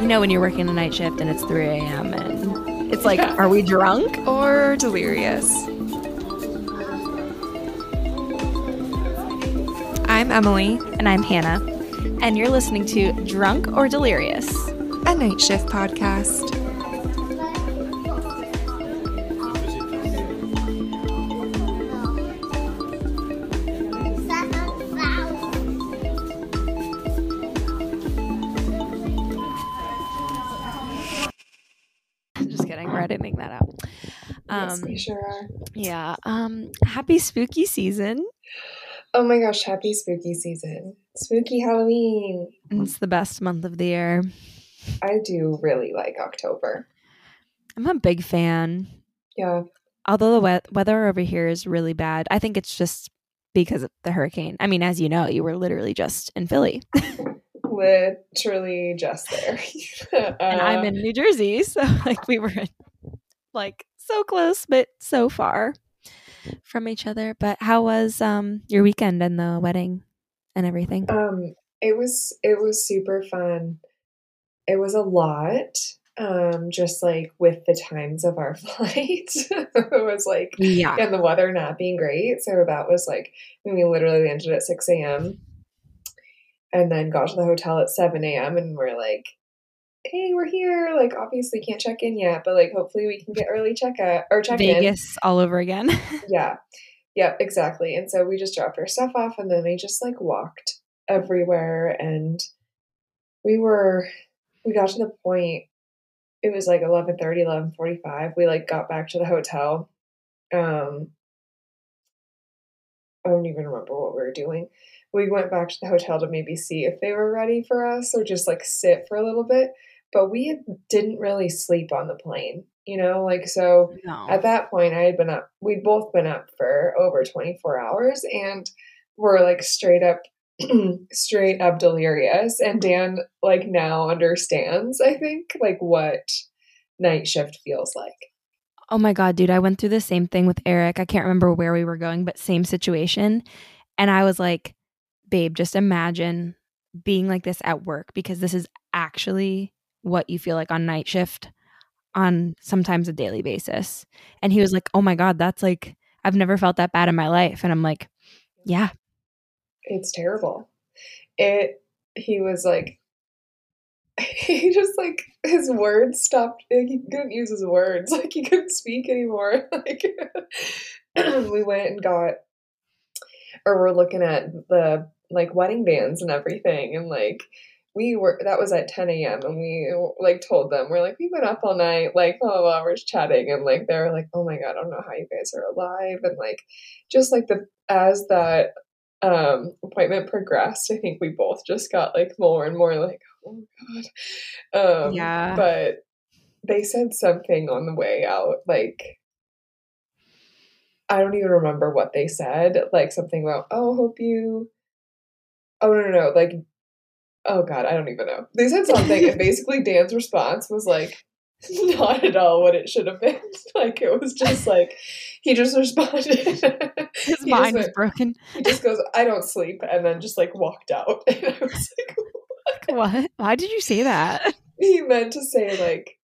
You know when you're working a night shift and it's 3 a.m. and it's like, Yeah. are we drunk? Or delirious. I'm Emily, And I'm Hannah. And you're listening to Drunk or Delirious. a night shift podcast. Yes, Um, we sure are. yeah. Um, happy spooky season. Oh my gosh, happy spooky season. Spooky Halloween. It's the best month of the year. I do really like October. I'm a big fan. Yeah. Although the we- weather over here is really bad, I think it's just because of the hurricane. I mean, as you know, you were literally just in Philly, Literally just there. and I'm Uh, in New Jersey, so like we were in, like so close, but so far from each other. But how was um your weekend and the wedding and everything? Um, it was it was super fun. It was a lot. Um, just like with the times of our flight. it was like yeah, and the weather not being great. So that was like I mean, we literally landed at six AM and then got to the hotel at seven AM and we're like, Hey, we're here. Like obviously can't check in yet, but like hopefully we can get early check out or check in. Vegas all over again. Yeah. Yep, exactly. And so we just dropped our stuff off and then we just like walked everywhere and we were we got to the point it was like 11:30 11:45 we like got back to the hotel um I don't even remember what we were doing. We went back to the hotel to maybe see if they were ready for us or just like sit for a little bit, but we didn't really sleep on the plane, you know? Like so no. at that point i had been up we'd both been up for over 24 hours and we're like straight up straight up delirious and dan like now understands i think like what night shift feels like Oh my God, dude, I went through the same thing with Eric. I can't remember where we were going, but same situation. And I was like, babe, just imagine being like this at work because this is actually what you feel like on night shift on sometimes a daily basis. And he was like, oh my God, that's like, I've never felt that bad in my life. And I'm like, yeah, it's terrible. It he was like he just like his words stopped like he couldn't use his words. Like he couldn't speak anymore. Like we went and got or we're looking at the like wedding bands and everything. And like we were that was at 10 a.m and we like told them we're like we've been up all night like blah blah blah we're just chatting and like they're like oh my god i don't know how you guys are alive and like just like the as that um appointment progressed i think we both just got like more and more like oh my god um Yeah. but they said something on the way out like i don't even remember what they said like something about oh hope you oh no no no like oh god i don't even know they said something and basically dan's response was like not at all what it should have been like it was just like he just responded his mind was broken. he just goes, I don't sleep, and then just like walked out. And I was like, What? Why did you say that? he meant to say like,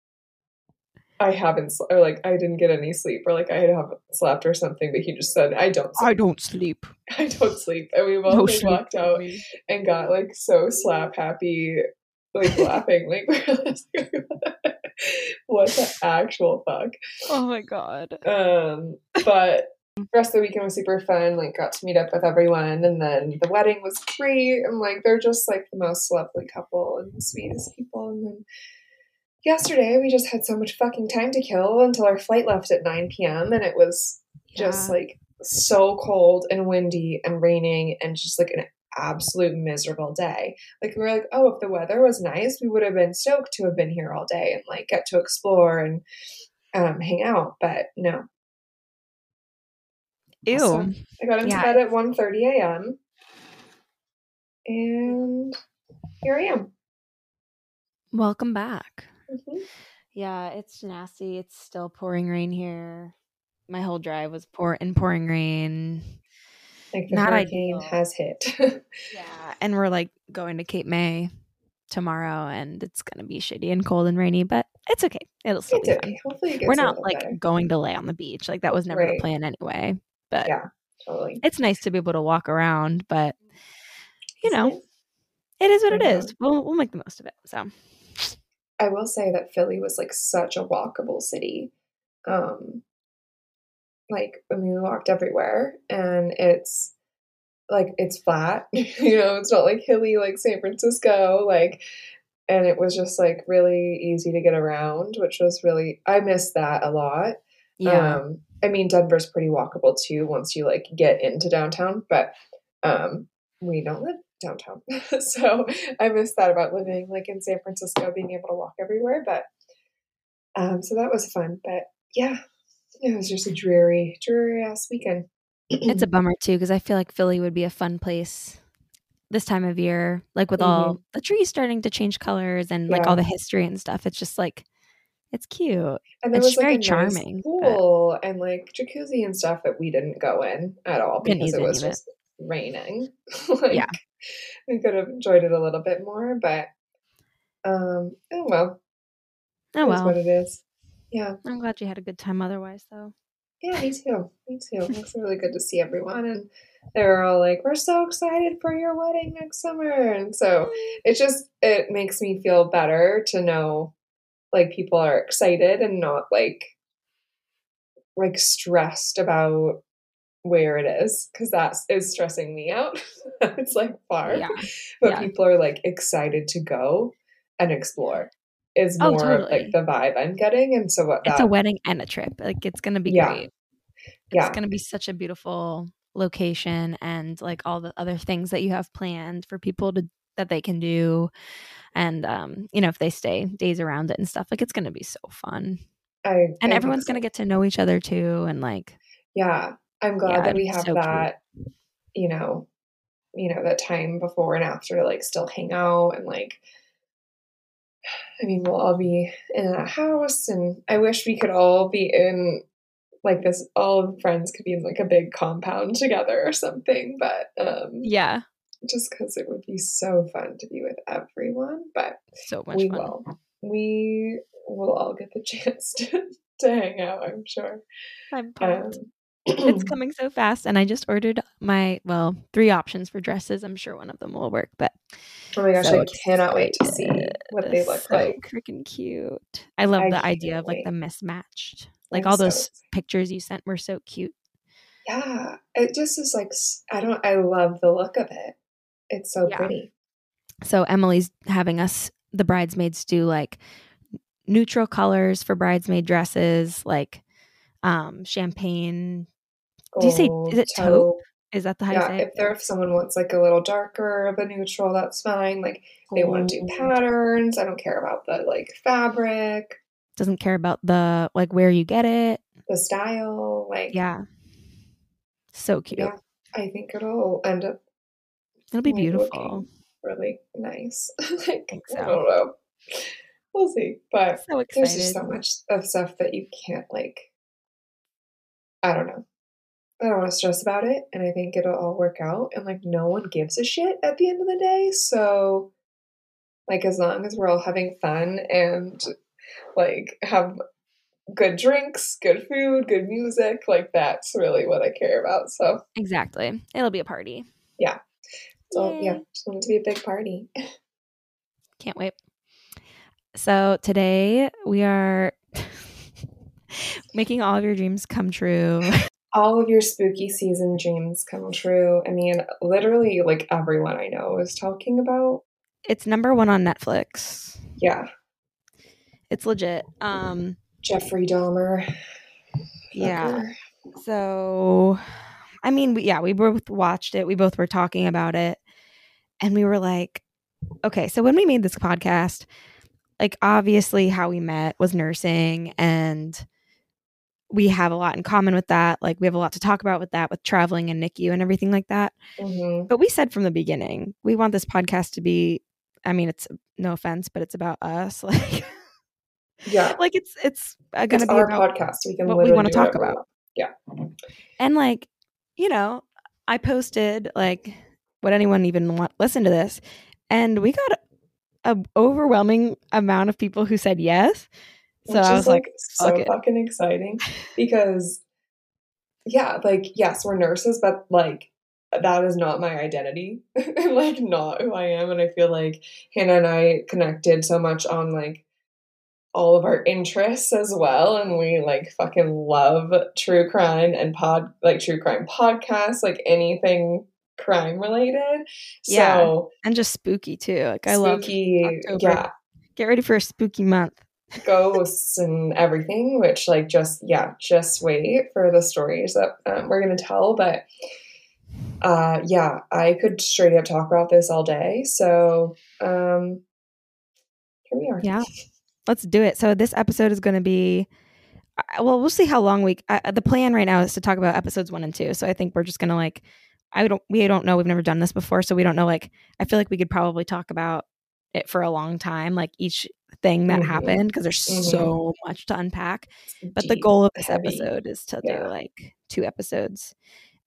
I haven't, or like I didn't get any sleep, or like I had haven't slept or something. But he just said, I don't, sleep. don't sleep. I don't sleep, and we both No like, walked out and got like so slap happy, like laughing, like we were just like, what the actual fuck. Oh my God. Um, but the rest of the weekend was super fun. Like, got to meet up with everyone, and then the wedding was great. And like, they're just like the most lovely couple and the sweetest people. And then yesterday, we just had so much fucking time to kill until our flight left at 9 p.m. And it was just Yeah. like so cold and windy and raining and just like an absolute miserable day. Like we were like, oh, if the weather was nice, we would have been stoked to have been here all day and like get to explore and um, hang out. But no, Ew. So I got into Yeah. bed at 1.30 a.m. And here I am. Welcome back. Mhm. Yeah, it's nasty. It's still pouring rain here. My whole drive was pour in pouring rain. Like the Not hurricane ideal. has hit. Yeah, and we're like going to Cape May tomorrow and it's going to be shitty and cold and rainy, but it's okay. It'll still It's be okay. fun. Hopefully, it gets We're not like better. going to lay on the beach. Like that was never the plan anyway. But Yeah, totally. it's nice to be able to walk around, but you know, it is what it is. We'll we'll make the most of it. So I will say that Philly was like such a walkable city. Um like I mean we walked everywhere and it's like it's flat, you know, it's not like hilly like San Francisco, like and it was just like really easy to get around, which was really I missed that a lot. yeah. Um I mean Denver's pretty walkable too once you like get into downtown, but um we don't live downtown. so I miss that about living like in San Francisco, being able to walk everywhere. But um so that was fun. But yeah, it was just a dreary, dreary ass weekend. it's a bummer too because I feel like Philly would be a fun place this time of year, like with all the trees starting to change colors and like Mm-hmm. All the history and stuff. It's just like it's cute. and there it's was like very a nice charming, but- and like jacuzzi and stuff that we didn't go in at all because it was of it. just raining. like, Yeah. We could have enjoyed it a little bit more, but um, oh well, Oh well, what it is. Yeah. I'm glad you had a good time. Otherwise, though, Yeah, me too. Me too. It's really good to see everyone. And they're all like, We're so excited for your wedding next summer. And so it just it makes me feel better to know like people are excited and not like like stressed about where it is because that is stressing me out. it's like far. yeah, But yeah. people are like excited to go and explore is Oh, more totally. like the vibe I'm getting. And so what that it's a wedding and a trip. Like it's gonna be Yeah. great. It's gonna be such a beautiful location and like all the other things that you have planned for people to that they can do and um you know if they stay days around it and stuff like it's gonna be so fun I, I and think everyone's so. gonna get to know each other too and like Yeah, I'm glad Yeah, that we have so cute. that, you know, you know, that time before and after to like still hang out and like I mean, we'll all be in that house and I wish we could all be in like this all of friends could be in like a big compound together or something, but um yeah just cuz it would be so fun to be with everyone, but so much we fun will. We will all get the chance to, to hang out, I'm sure. i'm Um, pumped it's coming so fast and i just ordered my well three options for dresses i'm sure one of them will work but Oh my gosh, so I cannot wait to see what they look so like. freaking cute i love I the idea of like the mismatched like I'm all those excited. pictures you sent were so cute Yeah, it just is like i don't. I love the look of it. It's so Yeah. pretty. so emily's having us the bridesmaids do like neutral colors for bridesmaid dresses like um champagne do you say is it taupe is that the how Yeah, if there if someone wants like a little darker of a neutral, that's fine. Like they want to do patterns. I don't care about the like fabric, doesn't care about the like where you get it the style. Like yeah so cute yeah, I think it'll end up it'll be beautiful really nice. like I so. don't know. We'll see, but so there's just so much of stuff that you can't like I don't know. I don't want to stress about it and I think it'll all work out and like no one gives a shit at the end of the day. So like as long as we're all having fun and like have good drinks, good food, good music, like that's really what I care about. So exactly it'll be a party Yeah. so yeah, just want it to be a big party. Can't wait. So today we are making all of your dreams come true. all of your spooky season dreams come true. I mean, literally like everyone I know is talking about. It's number one on Netflix. Yeah. It's legit. Um, Jeffrey Dahmer. yeah. Fucker. So, I mean, we, yeah, we both watched it. We both were talking about it, and we were like, okay. So when we made this podcast, like obviously how we met was nursing, and we have a lot in common with that. Like we have a lot to talk about with that, with traveling and NICU and everything like that. Mhm. But we said from the beginning, we want this podcast to be I mean, it's no offense, but it's about us. Like Yeah. like it's it's uh, going to be our about podcast. We can what we wanna talk whatever about. Yeah. and like, you know, I posted like would anyone even want listen to this? And we got an overwhelming amount of people who said yes. So Which I was like, so it. fucking exciting because, yeah, like, yes, we're nurses, but like, that is not my identity and like not who I am. And I feel like Hannah and I connected so much on like all of our interests as well. And we like fucking love true crime and pod, like true crime podcasts, like anything crime related. Yeah. So and just spooky too. Like I love spooky, October. yeah, get ready for a spooky month. Ghosts and everything, which like just yeah, just wait for the stories that um, we're gonna tell. But uh, yeah, I could straight up talk about this all day. So um, here we are. Yeah. Let's do it. So this episode is to be uh, well, we'll see how long we uh, the plan right now is to talk about episodes 1 and 2. So I think we're just to like I don't we don't know we've never done this before, so we don't know like I feel like we could probably talk about it for a long time like each thing that Mhm. happened because there's Mhm. so much to unpack. But the goal of this episode is to Yeah. do like two episodes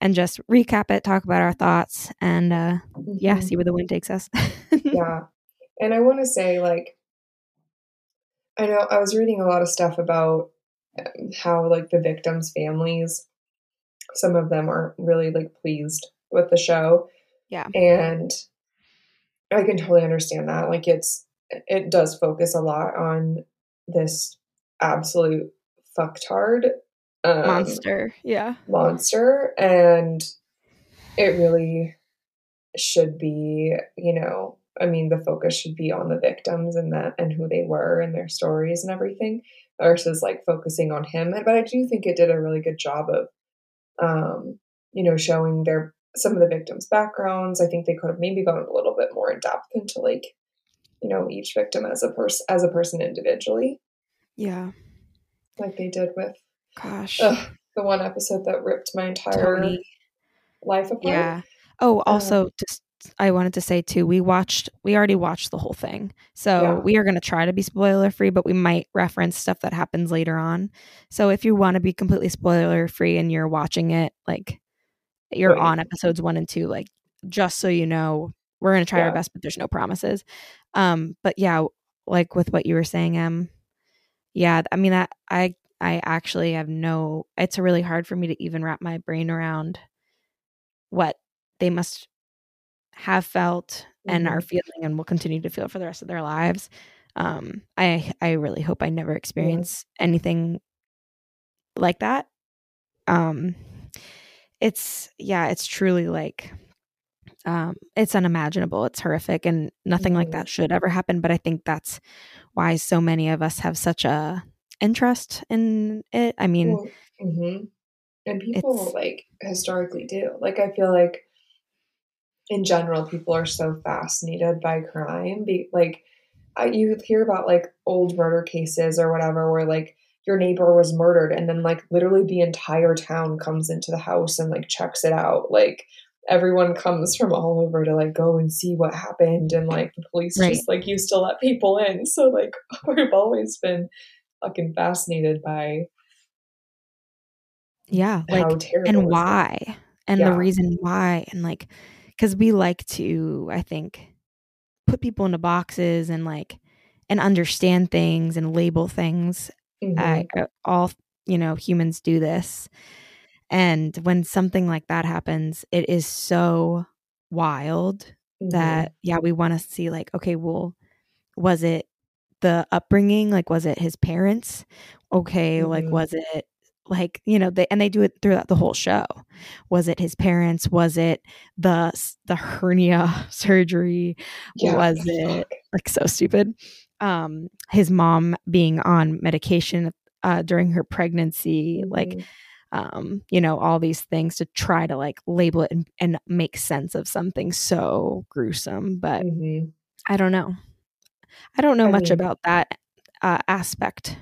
and just recap it, talk about our thoughts and uh yeah, Mhm. see where the wind takes us. yeah. And I want to say, like, I know I was reading a lot of stuff about um, how, like, the victims' families, some of them aren't really, like, pleased with the show. Yeah. And I can totally understand that. Like, it's, it does focus a lot on this absolute fucktard um, Monster. Yeah. monster and it really should be you know i mean the focus should be on the victims and that and who they were and their stories and everything versus like focusing on him but i do think it did a really good job of um you know showing their some of the victims backgrounds i think they could have maybe gone a little bit more in depth into like you know each victim as a person as a person individually Yeah. like they did with Gosh. ugh, the one episode that ripped my entire Tony. life apart Yeah. Oh, Uh, also, just I wanted to say too, we watched, we already watched the whole thing, so Yeah. we are going to try to be spoiler free, but we might reference stuff that happens later on. So if you want to be completely spoiler free and you're watching it, like you're Right. on episodes one and two, like just so you know, we're going to try Yeah. our best, but there's no promises. Um, but yeah, like with what you were saying, um, yeah, I mean, I, I, I actually have no. It's really hard for me to even wrap my brain around what they must have felt and are feeling and will continue to feel for the rest of their lives. Um, I I really hope I never experience anything like that. Um, it's yeah, it's truly like um, it's unimaginable. It's horrific, and nothing like Mhm. that should ever happen. But I think that's why so many of us have such a interest in it. I mean, mhm. And people like historically do. Like I feel like in general, people are so fascinated by crime. Be like I, you hear about like old murder cases or whatever, where like your neighbor was murdered, and then like literally the entire town comes into the house and like checks it out. Like everyone comes from all over to like go and see what happened, and like the police Right. just like used to let people in. So like we've always been fucking fascinated by yeah, like how terrible and why and the reason why and like because we like to i think put people into boxes and like and understand things and label things Mhm. I, I- all you know humans do this. And when something like that happens it is so wild Mhm. that yeah we want to see like okay well was it the upbringing? Like was it his parents? Okay like Mhm. was it like you know they and they do it throughout the whole show. Was it his parents? Was it the the hernia surgery? Yeah, was it like so stupid um his mom being on medication uh during her pregnancy like Mhm. um, you know, all these things to try to like label it and, and make sense of something so gruesome. But Mhm. I don't know. I don't know I much mean- about that uh, aspect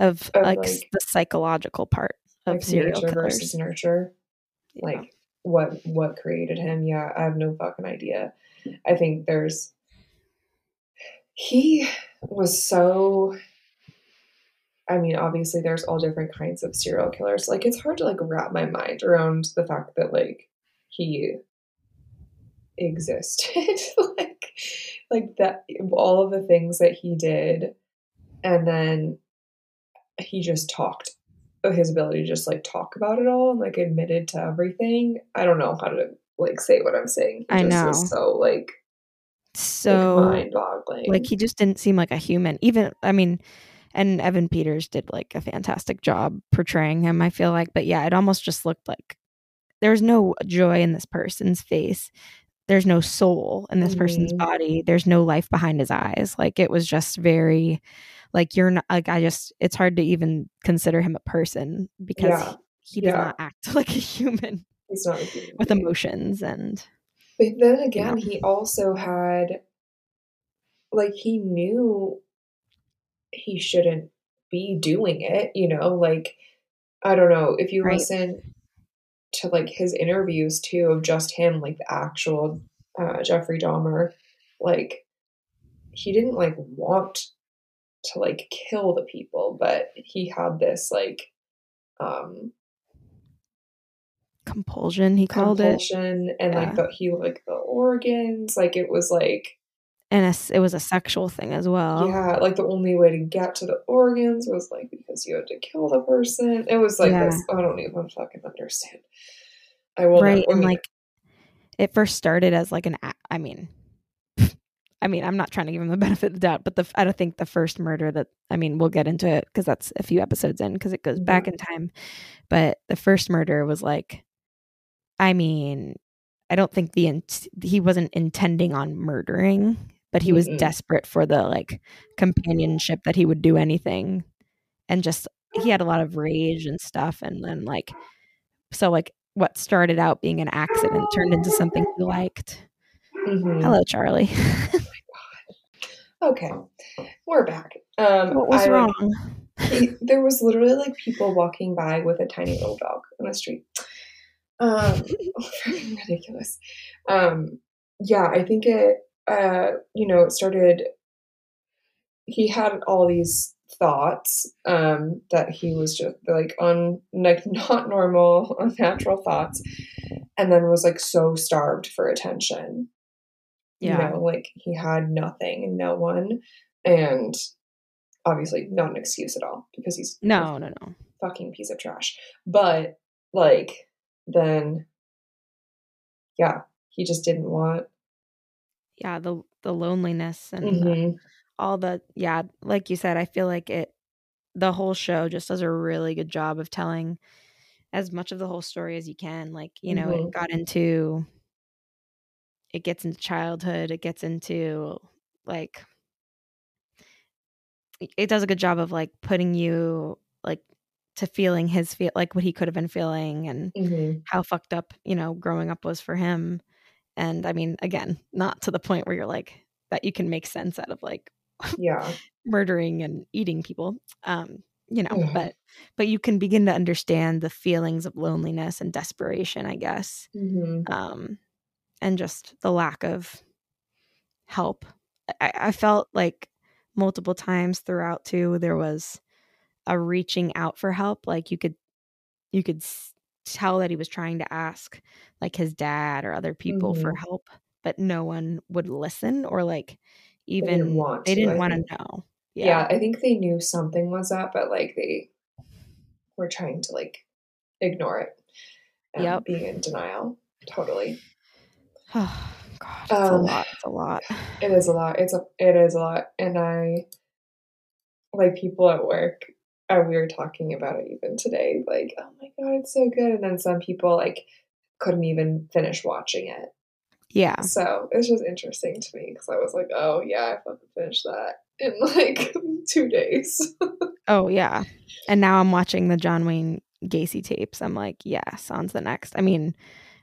of, Of, like, like- the psychological part of like serial nature killers. versus nurture. Yeah. Like what what created him? Yeah, I have no fucking idea. I think there's he was so I mean, obviously there's all different kinds of serial killers. Like it's hard to like wrap my mind around the fact that like he existed. like like that all of the things that he did and then he just talked his ability to just like talk about it all and like admitted to everything. I don't know how to like say what I'm saying. He I just know. was so like So mind boggling. like he just didn't seem like a human. Even I mean, and Evan Peters did like a fantastic job portraying him. I feel like, but yeah, it almost just looked like there's no joy in this person's face. There's no soul in this person's Mhm. body. There's no life behind his eyes. Like it was just very, like you're not like I just. It's hard to even consider him a person because Yeah. he does Yeah. not act like a human he's not a human with emotions and But then again, he also had like he knew he shouldn't be doing it, you know, like I don't know, if you Right. listen to like his interviews too of just him, like the actual uh, Jeffrey Dahmer, like he didn't like want to like kill the people, but he had this like um compulsion. He called it, and Yeah. like the he like the organs, like it was like and a it was a sexual thing as well. Yeah, like the only way to get to the organs was like because you had to kill the person. It was like Yeah. this. I don't even fucking understand. I will right I and like it first started as like an i mean i mean i'm not trying to give him the benefit of the doubt but the i don't think the first murder that i mean we'll get into it because that's a few episodes in because it goes back Mhm. in time but the first murder was like i mean i don't think the int- he wasn't intending on murdering but he was Mm-mm. desperate for the like companionship that he would do anything and just he had a lot of rage and stuff and then like so like what started out being an accident turned into something he liked mhm. hello charlie Okay, we're back. Um, what was I, wrong he- there was literally like people walking by with a tiny little dog on the street. Um, ridiculous. Um, yeah, I think it. Uh, you know, it started. He had all these thoughts um, that he was just like on like not normal, unnatural thoughts, and then was like so starved for attention. Yeah. You know, like he had nothing and no one, and obviously not an excuse at all because he's no no no fucking piece of trash. But like then yeah, he just didn't want yeah the the loneliness and the- Mhm. all the yeah like you said i feel like it the whole show just does a really good job of telling as much of the whole story as you can like you know Mhm. it got into it gets into childhood it gets into like it does a good job of like putting you like to feeling his feel like what he could have been feeling and Mhm. how fucked up you know growing up was for him and i mean again not to the point where you're like that you can make sense out of like Yeah. murdering and eating people um you know Ugh. but but you can begin to understand the feelings of loneliness and desperation i guess Mhm. um and just the lack of help I, I felt like multiple times throughout too there was a reaching out for help like you could you could s- tell that he was trying to ask like his dad or other people for Mhm. help but no one would listen or like even didn't want they didn't I want to know Yeah. I think they knew something was up, but like they were trying to like ignore it. And Yep. being in denial. Totally. Oh God, it's a Um, lot. It's a lot. It is a lot. It's a it is a lot. And I like people at work uh, we were talking about it even today, like, oh my god, it's so good. And then some people like couldn't even finish watching it. Yeah. So it's just interesting to me because I was like, oh yeah, I fucking finished that in like two days. Oh yeah. And now I'm watching the John Wayne Gacy tapes. I'm like, yes, on's the next. I mean,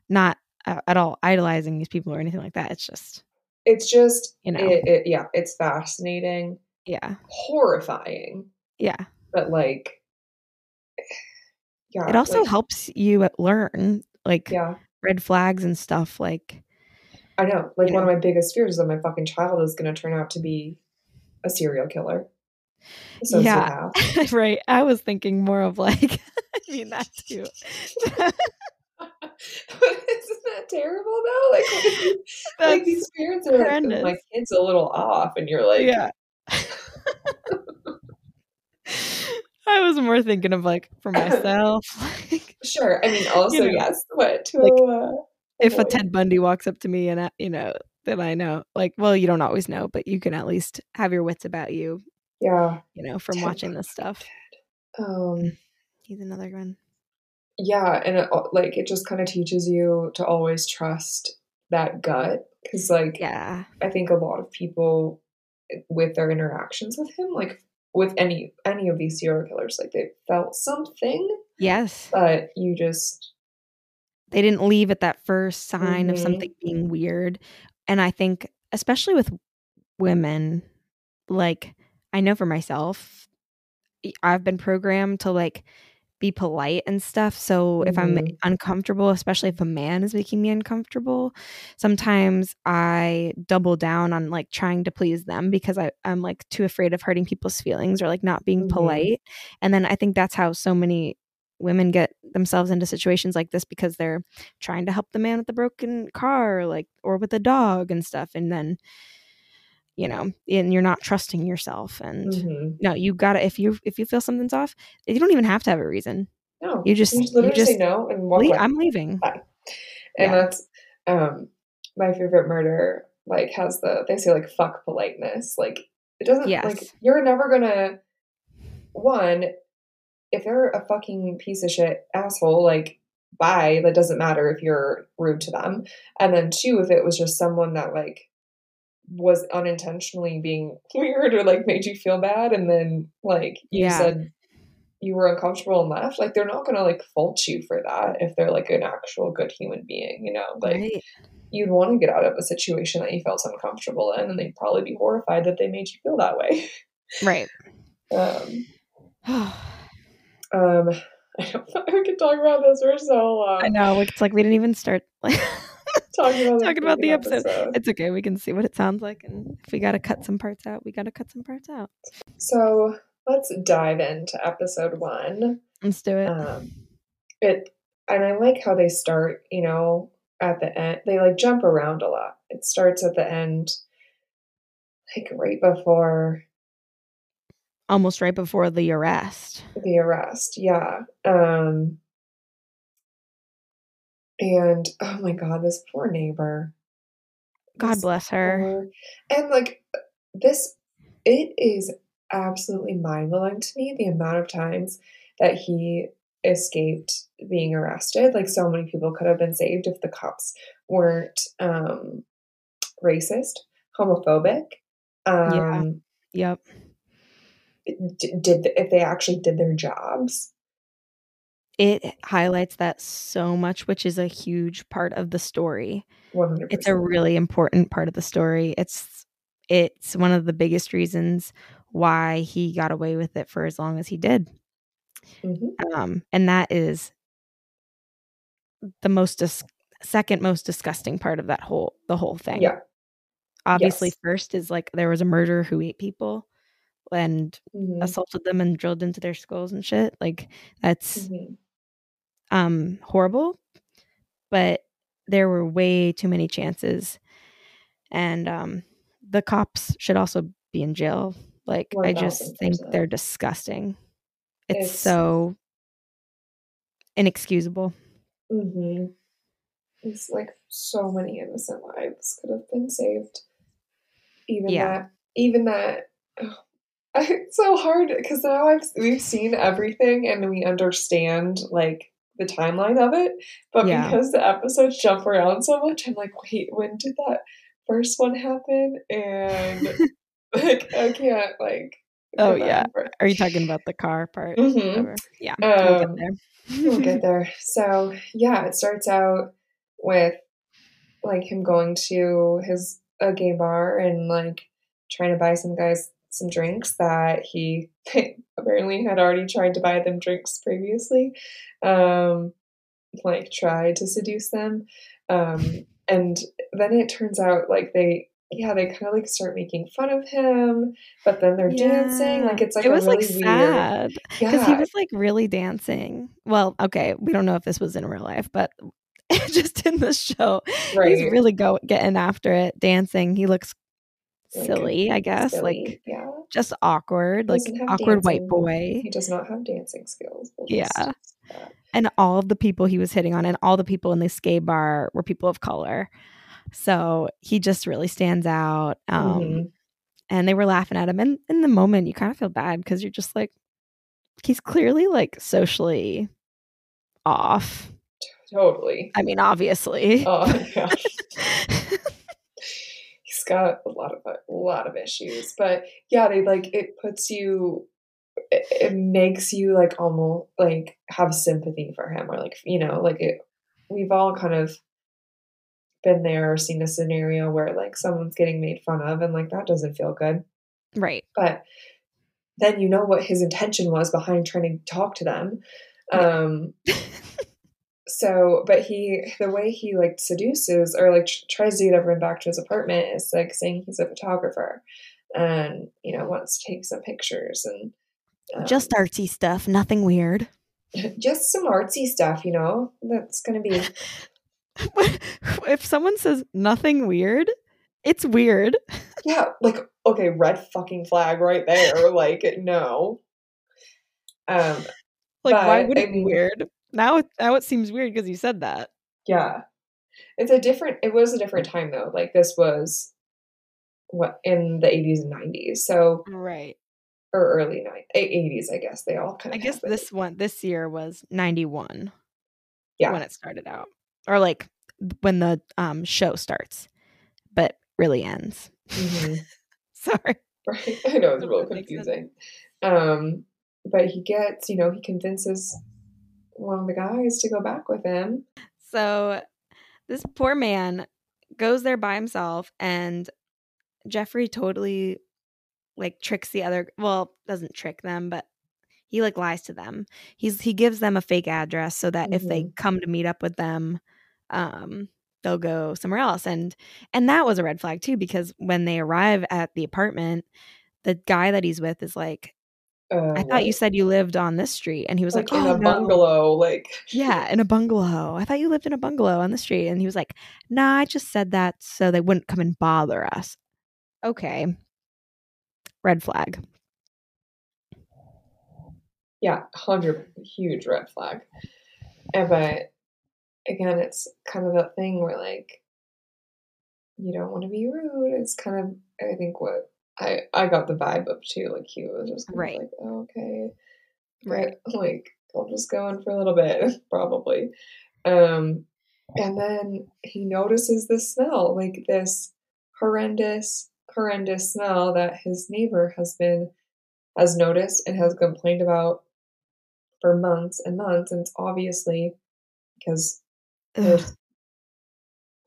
not uh, at all idolizing these people or anything like that. It's just, it's just You know. it, it yeah, it's fascinating, yeah, horrifying, yeah. But like yeah. It also like, helps you learn like Yeah. red flags and stuff. Like, I know. Like one know. of my biggest fears is that my fucking child is gonna turn out to be a serial killer. A Yeah. right. I was thinking more of like, I mean that too. isn't that terrible though? Like, you, like these parents are like, my kid's a little off, and you're like, yeah. I was more thinking of like for myself. like, sure. I mean, also know, yes. What to like, uh, if a. Ted Bundy walks up to me and I, you know that I know, like, well, you don't always know, but you can at least have your wits about you, yeah, you know, from Ted watching this stuff. um, He's another one. yeah, and it, uh, like it just kind of teaches you to always trust that gut because, like, Yeah. I think a lot of people eh, with their interactions with him, like with any any of these serial killers, like they felt something, Yes. but you just they didn't leave at that first sign of Mhm. something being weird. And I think, especially with women, like I know for myself, i've been programmed to like be polite and stuff. So if I'm Mhm. uncomfortable, especially if a man is making me uncomfortable, sometimes I double down on like trying to please them because I, I'm like too afraid of hurting people's feelings or like not being Mhm. polite. And then I think that's how so many women get themselves into situations like this because they're trying to help the man with the broken car like or with the dog and stuff and then you know and you're not trusting yourself and Mhm. no you gotta if you if you feel something's off you don't even have to have a reason no, you just- you you literally say just no and walk "Lea- i'm leaving Bye. and yeah. that's um my favorite murder like has the they say like fuck politeness like it doesn't yes. like you're never gonna one if they're a fucking piece of shit asshole like bye that doesn't matter if you're rude to them and then two if it was just someone that like was unintentionally being weird or like made you feel bad and then like you Yeah. said you were uncomfortable and left like they're not gonna like fault you for that if they're like an actual good human being you know? Like right. you'd want to get out of a situation that you felt uncomfortable in and they'd probably be horrified that they made you feel that way. Right. Um um I don't know we could talk about this for so long. i know it's like we didn't even start. like talking about, talking about the freaking episode. it's okay we can see what it sounds like and if we gotta cut some parts out we gotta cut some parts out So let's dive into episode one. let's do it Um, it and I like how they start. You know, at the end, they like jump around a lot. It starts at the end, like right before almost right before the arrest the arrest. Yeah. Um, and oh my god, this poor neighbor. god This bless her poor- And like this, it is absolutely mind blowing to me the amount of times that he escaped being arrested. Like so many people could have been saved if the cops weren't um, racist, homophobic. Um, yep d- did if they actually did their jobs. It highlights that so much which is a huge part of the story. One hundred it's a really important part of the story. It's it's one of the biggest reasons why he got away with it for as long as he did. Hmm um and that is the most dis- second most disgusting part of that whole the whole thing. Yeah. obviously Yes. first is like there was a murderer who ate people and hmm assaulted them and drilled into their skulls and shit. Like that's hmm um horrible but there were way too many chances and um the cops should also be in jail like i just think 1000%. they're disgusting it's, It's- so inexcusable Mm-hmm. It's like so many innocent lives could have been saved. Even Yeah. that, even that. ugh, it's so hard because now I've we've seen everything and we understand like the timeline of it, but Yeah. because the episodes jump around so much, I'm like, wait, when did that first one happen? And like, I can't like. Oh, yeah. are you talking about the car part Mhm. Whatever. yeah we'll get Um, there we'll get there. So yeah, it starts out with like him going to his a gay bar and like trying to buy some guys some drinks that he apparently had already tried to buy them drinks previously. Um like tried to seduce them. Um and then it turns out like they yeah, they kind of like start making fun of him, but then they're dancing. Like it's like it was really like sad because he was like really dancing well okay we don't know if this was in real life but just in the show. Right. He's really go getting after it, dancing. He looks silly, I guess, silly. like yeah. just awkward, like awkward white boy. He does not have dancing skills. We'll Yeah. just- uh, and all of the people he was hitting on and all the people in the gay bar were people of color so he just really stands out um mhm. and they were laughing at him and in the moment you kind of feel bad because you're just like he's clearly like socially off Totally. i mean obviously Oh yeah. Got a lot of a lot of issues, but yeah, they like it puts you. It, it makes you like almost like have sympathy for him, or like you know, like it. We've all kind of been there or seen a scenario where like someone's getting made fun of, and like that doesn't feel good. right but then you know what his intention was behind trying to talk to them um so but he the way he like seduces or like tr- tries to get everyone back to his apartment is like saying he's a photographer and you know wants to take some pictures and um, just artsy stuff nothing weird. just some artsy stuff you know? That's gonna be if someone says nothing weird it's weird. Yeah like okay red fucking flag right there like no. Um like why would I it be weird now it now it seems weird because you said that Yeah. It's a different it was a different time though. Like this was what in the 80s and 90s. So right or early 90s, 80s I guess. They all kind I of guess this one this year was 91 Yeah. when it started out. Or like when the um show starts but really ends. Mhm. Sorry. Right. I know it's real confusing. Um but he gets, you know, he convinces one of the guys to go back with him. So this poor man goes there by himself and Jeffrey totally like tricks the other well, doesn't trick them, but he like lies to them. He's he gives them a fake address so that if they come to meet up with them, um they'll go somewhere else. And and that was a red flag too because when they arrive at the apartment, the guy that he's with is like, Uh, I thought you said you lived on this street. And he was like, like, in "Oh, a no." bungalow, like Yeah, in a bungalow. I thought you lived in a bungalow on the street. And he was like, Nah, I just said that so they wouldn't come and bother us. Okay. Red flag. yeah, hundred huge red flag. And but again, it's kind of that thing where like you don't want to be rude. It's kind of I think what I I got the vibe of too. Like he was just Right. like oh, okay, Right. like I'll just go in for a little bit probably. Um, and then he notices the smell, like this horrendous, horrendous smell that his neighbor has been has noticed and has complained about for months and months, and it's obviously because there's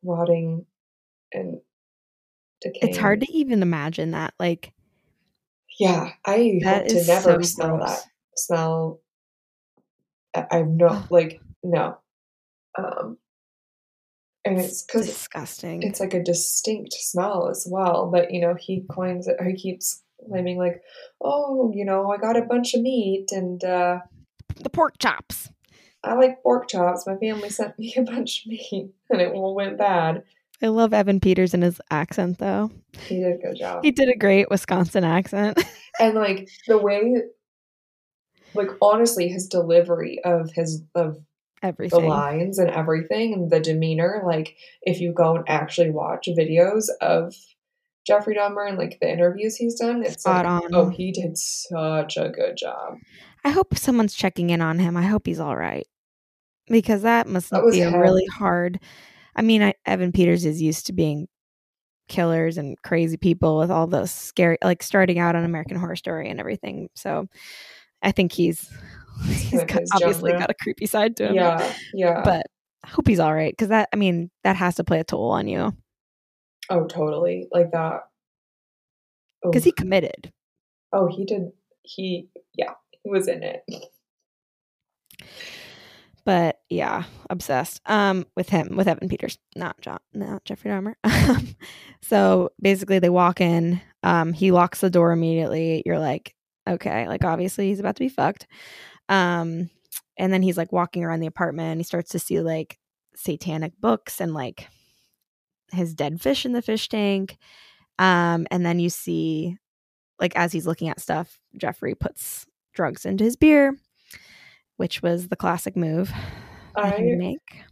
rotting and It's hard to even imagine that. Like, Yeah, I hope to never so smell gross. that smell. I, I no Ugh. like no, um, and it's because disgusting. it's like a distinct smell as well. But you know, he coins it. He keeps claiming like, oh, you know, I got a bunch of meat and uh, the pork chops. I like pork chops. My family sent me a bunch of meat, and it all went bad. I love Evan Peters and his accent, though. He did a good job. He did a great Wisconsin accent. and like the way like honestly his delivery of his of everything, the lines and everything and the demeanor like if you go and actually watch videos of jeffrey dahmer and like the interviews he's done it's Spot like on. oh he did such a good job I hope someone's checking in on him. I hope he's all right. Because that must That be a really hard. I mean, I, Evan Peters is used to being killers and crazy people with all those scary, like starting out on American Horror Story and everything. So I think he's he's got, obviously got a creepy side to him. yeah yeah But I hope he's all right because that, I mean, that has to play a toll on you oh totally like that because he committed. oh he did he yeah he was in it but yeah, obsessed um with him with Evan Peters, not John, not Jeffrey Dahmer. Um, so basically, they walk in. Um, he locks the door immediately. You're like, okay, like obviously he's about to be fucked. Um, and then he's like walking around the apartment. He starts to see like satanic books and like his dead fish in the fish tank. Um, and then you see, like, as he's looking at stuff, Jeffrey puts drugs into his beer, which was the classic move that he would I make.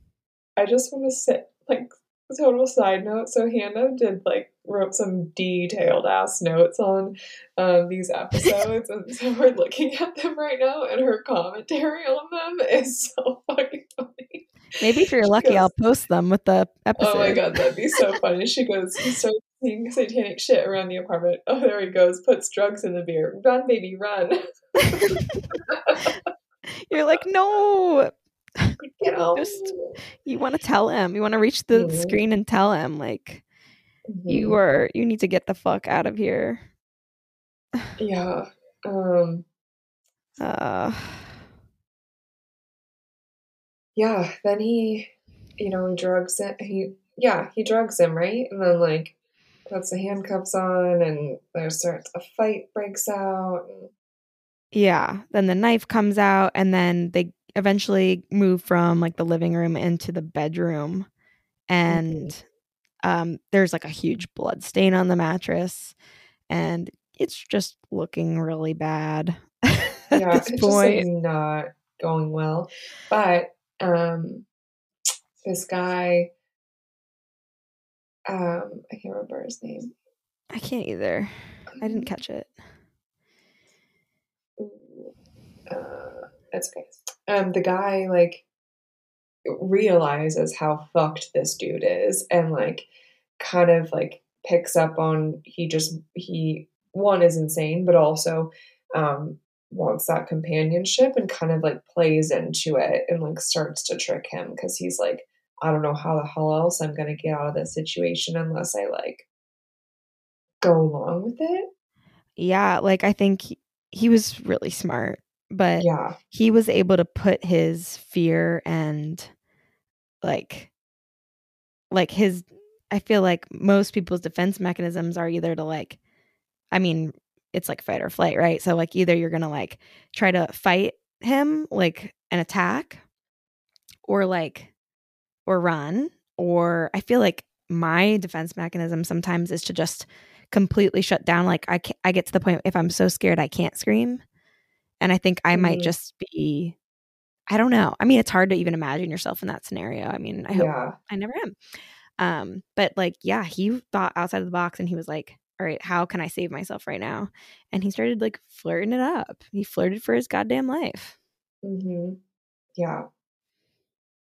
I just want to say, like, total side note. So Hannah did like wrote some detailed ass notes on um, these episodes, and so we're looking at them right now, and her commentary on them is so fucking funny. Maybe if you're lucky, I'll post them with the episode. "Oh my god, that'd be so funny." She goes, "He starts seeing satanic shit around the apartment. Oh, there he goes. Puts drugs in the beer. Run, baby, run." You're like, no, you know. just you want to tell him. You want to reach the Mhm. screen and tell him, like, you Mhm. are, you need to get the fuck out of here. Yeah. Um. Uh, yeah then he you know he drugs it he yeah he drugs him right and then like puts the handcuffs on and there starts a fight breaks out and, yeah. Then the knife comes out, and then they eventually move from like the living room into the bedroom, and um, there's like a huge blood stain on the mattress, and it's just looking really bad yeah it's just like not going well but um this guy um i can't remember his name I can't either. I didn't catch it. Uh, that's okay um the guy like realizes how fucked this dude is and like kind of like picks up on he just he one is insane but also um wants that companionship and kind of like plays into it and like starts to trick him because he's like i don't know how the hell else i'm gonna get out of this situation unless i like go along with it. Yeah, like I think he, he was really smart, but yeah he was able to put his fear and like like his I feel like most people's defense mechanisms are either to like I mean, it's like fight or flight, right? So like either you're going to like try to fight him like an attack or like or run or I feel like my defense mechanism sometimes is to just completely shut down like I I get to the point if I'm so scared I can't scream and I think I might Mhm. just be I don't know. I mean, it's hard to even imagine yourself in that scenario. I mean, I hope yeah I never am. Um, but like, yeah, he thought outside of the box and he was like, all right, how can I save myself right now? And he started like flirting it up. He flirted for his goddamn life. Mm-hmm. Yeah.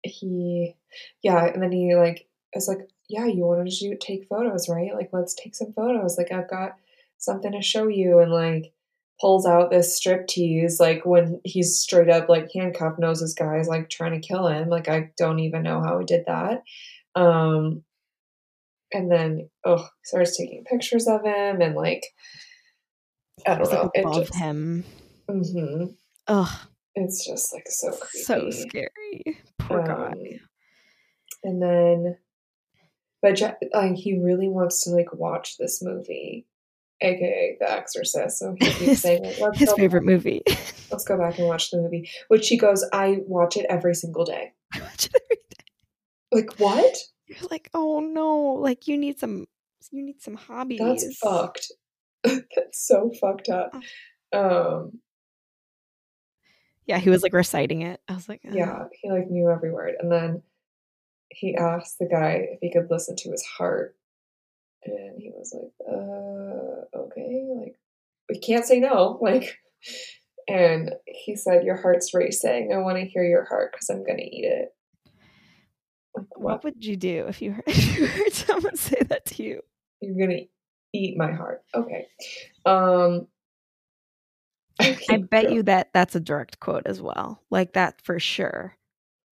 He, yeah, and then he like is like, yeah, you wanted to shoot, take photos, right? Like, let's take some photos. Like, I've got something to show you, and like pulls out this strip tease, like when he's straight up like handcuffed, knows this guy's like trying to kill him. Like, I don't even know how he did that. Um, and then oh, starts taking pictures of him, and like I don't know, like above just, him. hmm Ugh, it's just like so creepy. so scary. Poor guy. Um, and then, but like he really wants to like watch this movie, aka The Exorcist. So he keeps saying, like, "Let's his favorite movie. let's go back and watch the movie." Which he goes, "I watch it every single day." I watch it every day. Like what? You're like, oh no, like you need some, you need some hobbies. That's fucked. That's so fucked up. Um, Yeah, he was like reciting it. I was like, oh. yeah, he like knew every word, and then he asked the guy if he could listen to his heart, and he was like, "Uh, okay, like we can't say no, like." And he said, "Your heart's racing. I want to hear your heart because I'm gonna eat it." Like What what? would you do if you heard, if you heard someone say that to you? You're gonna eat my heart? Okay. Um. I bet go. you that that's a direct quote as well. Like that for sure.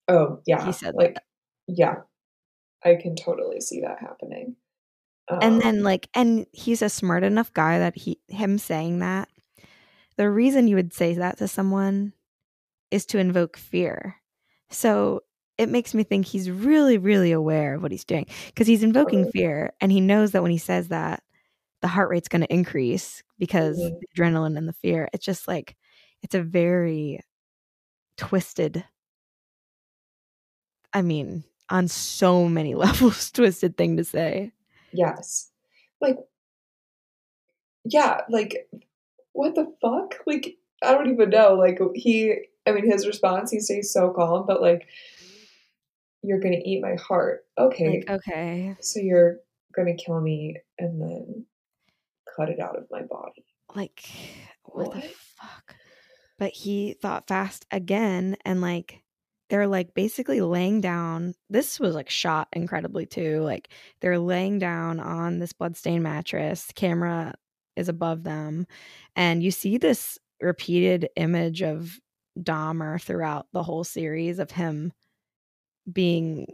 Oh yeah, He said like that. yeah, I can totally see that happening. And then like and he's a smart enough guy that he him saying that the reason you would say that to someone is to invoke fear. So it makes me think he's really really aware of what he's doing because he's invoking fear and he knows that when he says that the heart rate's going to increase because Mhm. the adrenaline and the fear. It's just like it's a very twisted I mean, on so many levels twisted thing to say. Yes. Like, yeah, like, what the fuck? Like, I don't even know. Like, he, I mean, his response, he stays so calm, but like, you're gonna eat my heart. Okay. Like, okay. So you're gonna kill me and then cut it out of my body. Like, what, what? the fuck? But he thought fast again and like they're like basically laying down. This was like shot incredibly too. Like they're laying down on this bloodstained mattress. Camera is above them. And you see this repeated image of Dahmer throughout the whole series of him being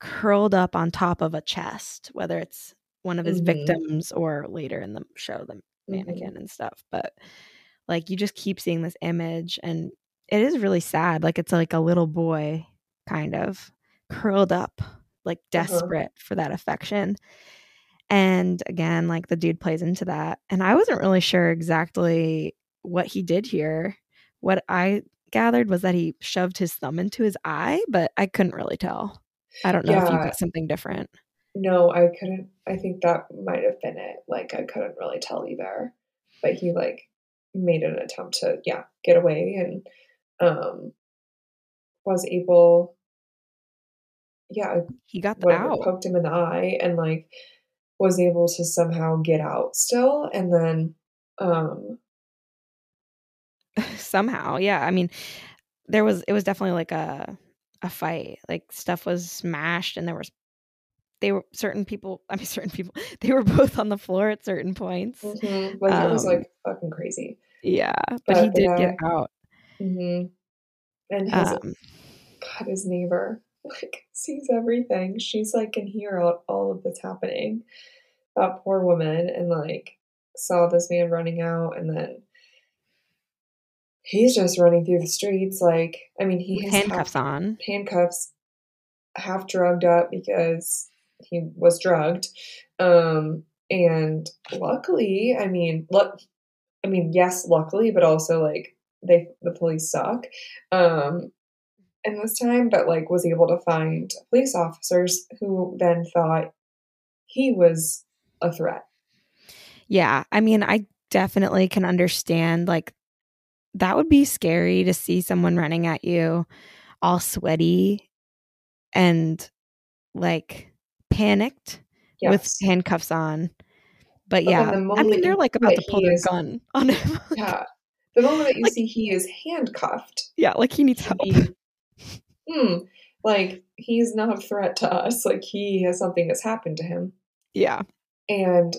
curled up on top of a chest, whether it's one of his mm-hmm. victims or later in the show, the mannequin mm-hmm. and stuff. But like you just keep seeing this image and it is really sad. Like it's like a little boy kind of curled up, like uh-huh. desperate uh-huh. for that affection. And again, like the dude plays into that. And I wasn't really sure exactly what he did here. What I gathered was that he shoved his thumb into his eye, but I couldn't really tell. I don't know yeah. if you got something different. No, I couldn't. I think that might have been it. Like, I couldn't really tell either. But he, like, made an attempt to, yeah, get away and um, was able, yeah, he got the out. poked him in the eye and like was able to somehow get out still, and then um, somehow, yeah. I mean, there was it was definitely like a a fight. Like stuff was smashed, and there was they were certain people. I mean, certain people. They were both on the floor at certain points. Mm-hmm. Like um, it was like um, fucking crazy. Yeah, but, but he did get out. Mm-hmm. And his um, God, his neighbor like sees everything. She's like can hear all, all of that's happening. That poor woman, and like saw this man running out, and then he's just running through the streets. Like, I mean, he has handcuffs half, on, handcuffs, half drugged up because he was drugged. Um, and luckily, I mean, look, I mean, yes, luckily, but also like they the police suck um in this time but like was able to find police officers who then thought he was a threat. Yeah i mean i definitely can understand like that would be scary to see someone running at you all sweaty and like panicked yes. with handcuffs on. But, but yeah i mean they're like about to pull their is, gun on him. Yeah the moment that you like, see he is handcuffed. Yeah, like he needs help. He, hmm, like he's not a threat to us. Like he has something that's happened to him. Yeah. And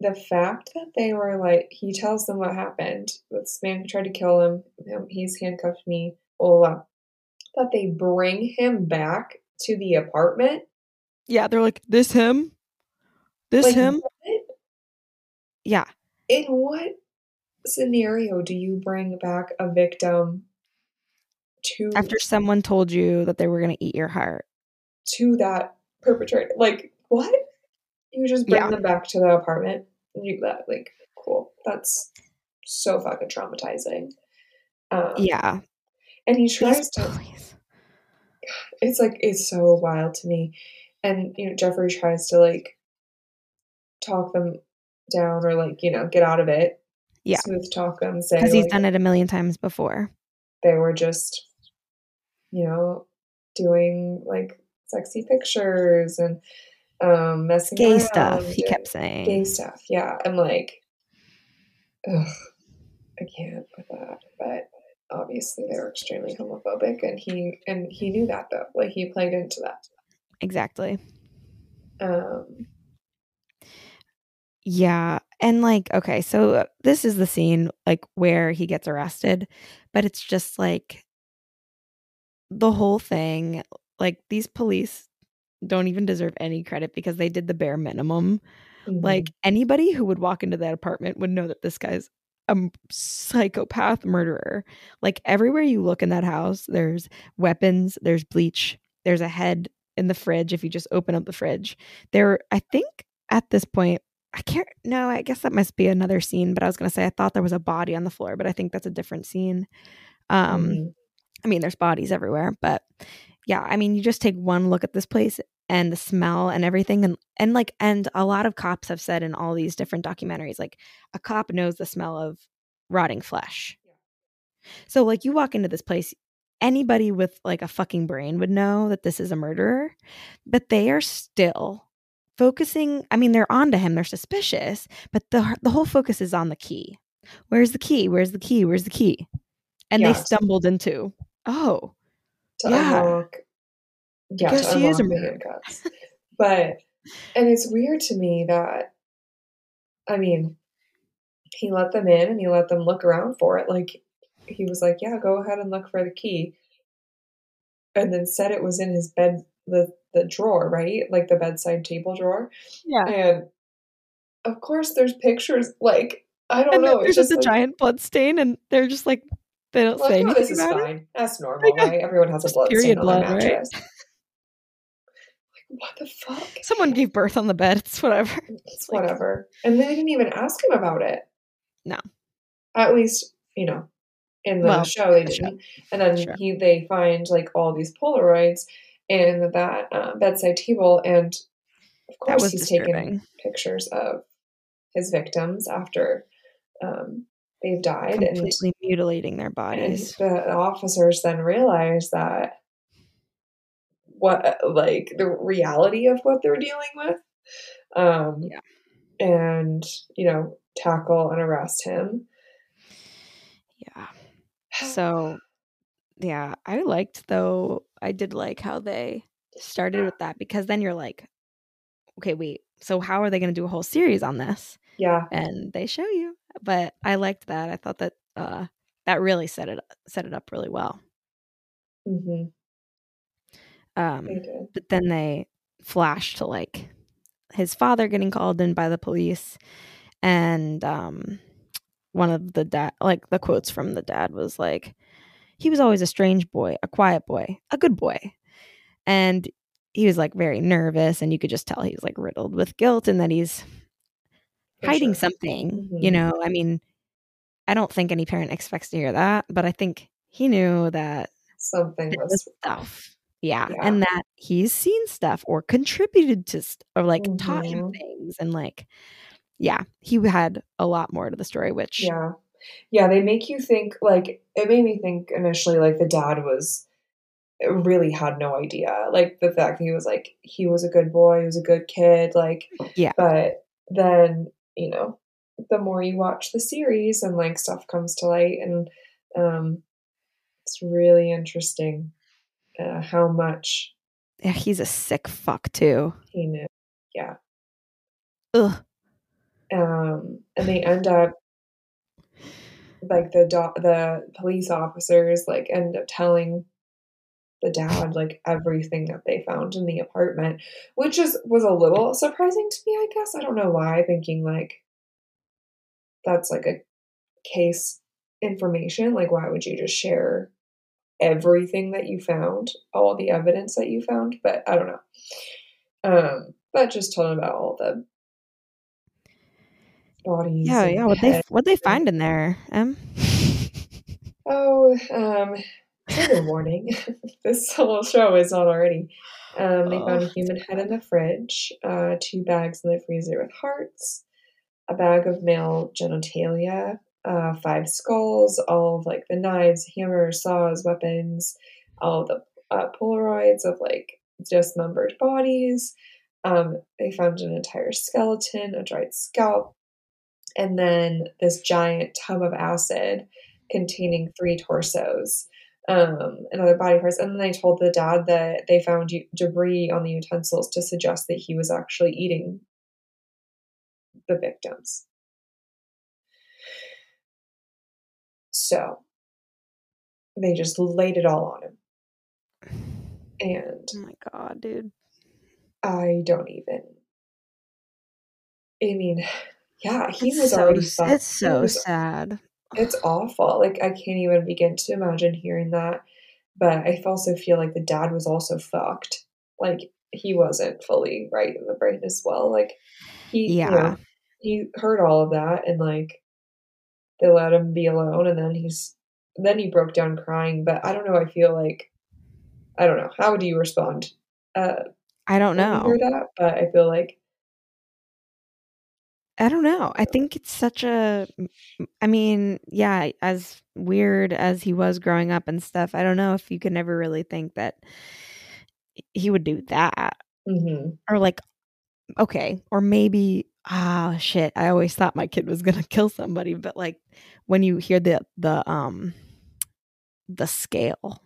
the fact that they were like, he tells them what happened. This man tried to kill him. He's handcuffed me. Oh, that they bring him back to the apartment. Yeah, they're like, this him? This like, him? What? Yeah. In what scenario do you bring back a victim to after someone told you that they were going to eat your heart? To that perpetrator like what? You just bring yeah. them back to the apartment and you that like cool. That's so fucking traumatizing. Um, yeah. and he tries to please. it's like it's so wild to me. And you know jeffrey tries to like talk them down or like you know get out of it yeah. smooth talk them, say because he's like, done it a million times before. They were just, you know, doing like sexy pictures and um messing gay stuff. He kept saying gay stuff. Yeah, I'm like, ugh, I can't with that. But obviously, they were extremely homophobic, and he and he knew that though. Like he played into that. Exactly. Um. Yeah, and like, okay, so this is the scene like where he gets arrested, but it's just like the whole thing. Like these police don't even deserve any credit because they did the bare minimum. Mm-hmm. Like anybody who would walk into that apartment would know that this guy's a psychopath murderer. Like everywhere you look in that house, there's weapons, there's bleach, there's a head in the fridge if you just open up the fridge. There I think at this point I can't no, I guess that must be another scene, but I was gonna say I thought there was a body on the floor, but I think that's a different scene. Um mm-hmm. I mean there's bodies everywhere, but yeah, I mean, you just take one look at this place and the smell and everything and and like and a lot of cops have said in all these different documentaries like a cop knows the smell of rotting flesh. So like you walk into this place anybody with like a fucking brain would know that this is a murderer, but they are still focusing I mean they're on to him, they're suspicious, but the the whole focus is on the key. Where's the key? Where's the key? Where's the key? And yes. they stumbled into, oh, to yeah. unlock, yeah, to unlock the handcuffs. but and it's weird to me that, I mean, he let them in and he let them look around for it. Like he was like, "Yeah, go ahead and look for the key," and then said it was in his bed, the the drawer, right, like the bedside table drawer. Yeah, and of course, there's pictures. Like I don't and know, there's just a like, giant blood stain, and they're just like they don't well, say anything this is about fine. It? That's normal, right? Everyone has a blood period stain blood, on their mattress. Right? what the fuck? Someone gave birth on the bed. It's whatever. It's whatever. And they didn't even ask him about it. No. At least, you know, in the well, show they didn't. Show. And then sure. he they find like all these Polaroids in that uh, bedside table, and of course he's disturbing. taken pictures of his victims after um, they've died completely and, mutilating their bodies. the officers then realize that what like the reality of what they're dealing with. Um, yeah. and you know tackle and arrest him. Yeah. So yeah, I liked though I did like how they started with that because then you're like, okay, wait, so how are they going to do a whole series on this? Yeah. And they show you. But I liked that. I thought that uh that really set it set it up really well. Mm-hmm. Um but then they flash to like his father getting called in by the police and um one of the dad like the quotes from the dad was like he was always a strange boy, a quiet boy, a good boy. And he was like very nervous and you could just tell he was like riddled with guilt and that he's For hiding sure. something mm-hmm. you know i mean i don't think any parent expects to hear that but i think he knew that something was stuff yeah. yeah. and that he's seen stuff or contributed to st- or like mm-hmm. taught him mm-hmm. things and like yeah he had a lot more to the story which yeah yeah they make you think like it made me think initially like the dad was really had no idea. Like the fact that he was like he was a good boy, he was a good kid, like yeah. But then you know, the more you watch the series and like stuff comes to light, and um, it's really interesting uh, how much. Yeah, he's a sick fuck too. He knew. Yeah. Ugh. Um, and they end up like the do- the police officers like end up telling the dad like everything that they found in the apartment, which is was a little surprising to me, I guess. I don't know why, thinking like that's like a case information. Like why would you just share everything that you found, all the evidence that you found? But I don't know. Um, but just told about all the bodies. Yeah, yeah. What they what they find in there? Um. Oh, um, Trigger warning. this whole show is on already. Um, they oh. found a human head in the fridge, uh, two bags in the freezer with hearts, a bag of male genitalia, uh, five skulls, all of like the knives, hammers, saws, weapons, all the uh, Polaroids of like dismembered bodies. Um, they found an entire skeleton, a dried scalp, and then this giant tub of acid containing three torsos um, and other body parts. And then they told the dad that they found debris on the utensils to suggest that he was actually eating the victims. So they just laid it all on him. And oh my god, dude. I don't even. I mean, yeah, he it's was so, already. It's so was, sad it's awful. Like I can't even begin to imagine hearing that. But I also feel like the dad was also fucked. Like he wasn't fully right in the brain as well. Like he yeah. You know, he heard all of that and like they let him be alone and then he's then he broke down crying. But I don't know, I feel like I don't know. How do you respond? Uh, I don't know. that, but I feel like I don't know. I think it's such a. I mean, yeah, as weird as he was growing up and stuff, I don't know if you could never really think that he would do that. mhm. Or like, okay, or maybe, ah, shit. I always thought my kid was gonna kill somebody, but like when you hear the the um the scale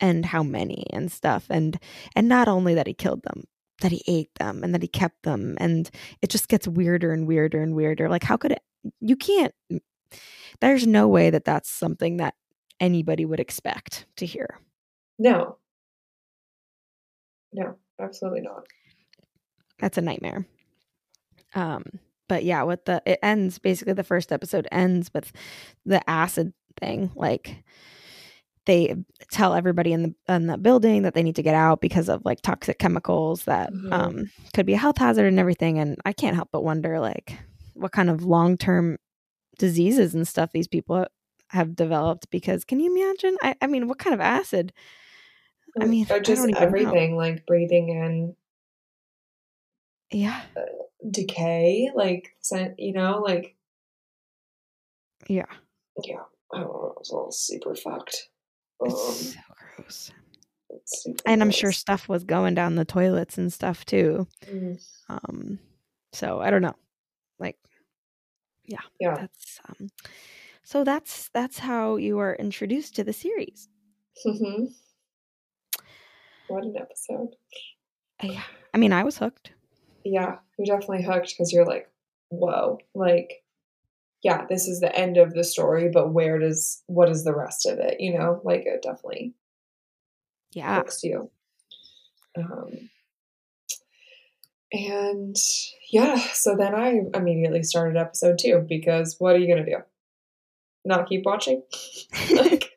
and how many and stuff, and and not only that he killed them, that he ate them and that he kept them, and it just gets weirder and weirder and weirder. Like, how could it? You can't. There's no way that that's something that anybody would expect to hear. no, no, absolutely not. That's a nightmare. Um, but yeah, with the it ends basically the first episode ends with the acid thing. Like they tell everybody in the in the building that they need to get out because of like toxic chemicals that Mhm. um could be a health hazard and everything. And I can't help but wonder like what kind of long term diseases and stuff these people have developed because can you imagine? I, I mean, what kind of acid? I mean, or just don't know. everything like breathing in Yeah. decay, like scent, you know, like Yeah. yeah, I don't know, it's all super fucked. It's so gross. and I'm sure stuff was going down the toilets and stuff too. Mm, Um, so I don't know. Like, yeah, yeah. that's um, so that's that's how you are introduced to the series. hmm what an episode. Yeah, I mean, I was hooked. Yeah, you're definitely hooked because you're like, whoa, like, yeah, this is the end of the story, but where does what is the rest of it? You know, like it definitely Yeah, hooks you. Um, and yeah, so then I immediately started episode two because what are you gonna do? Not keep watching? like,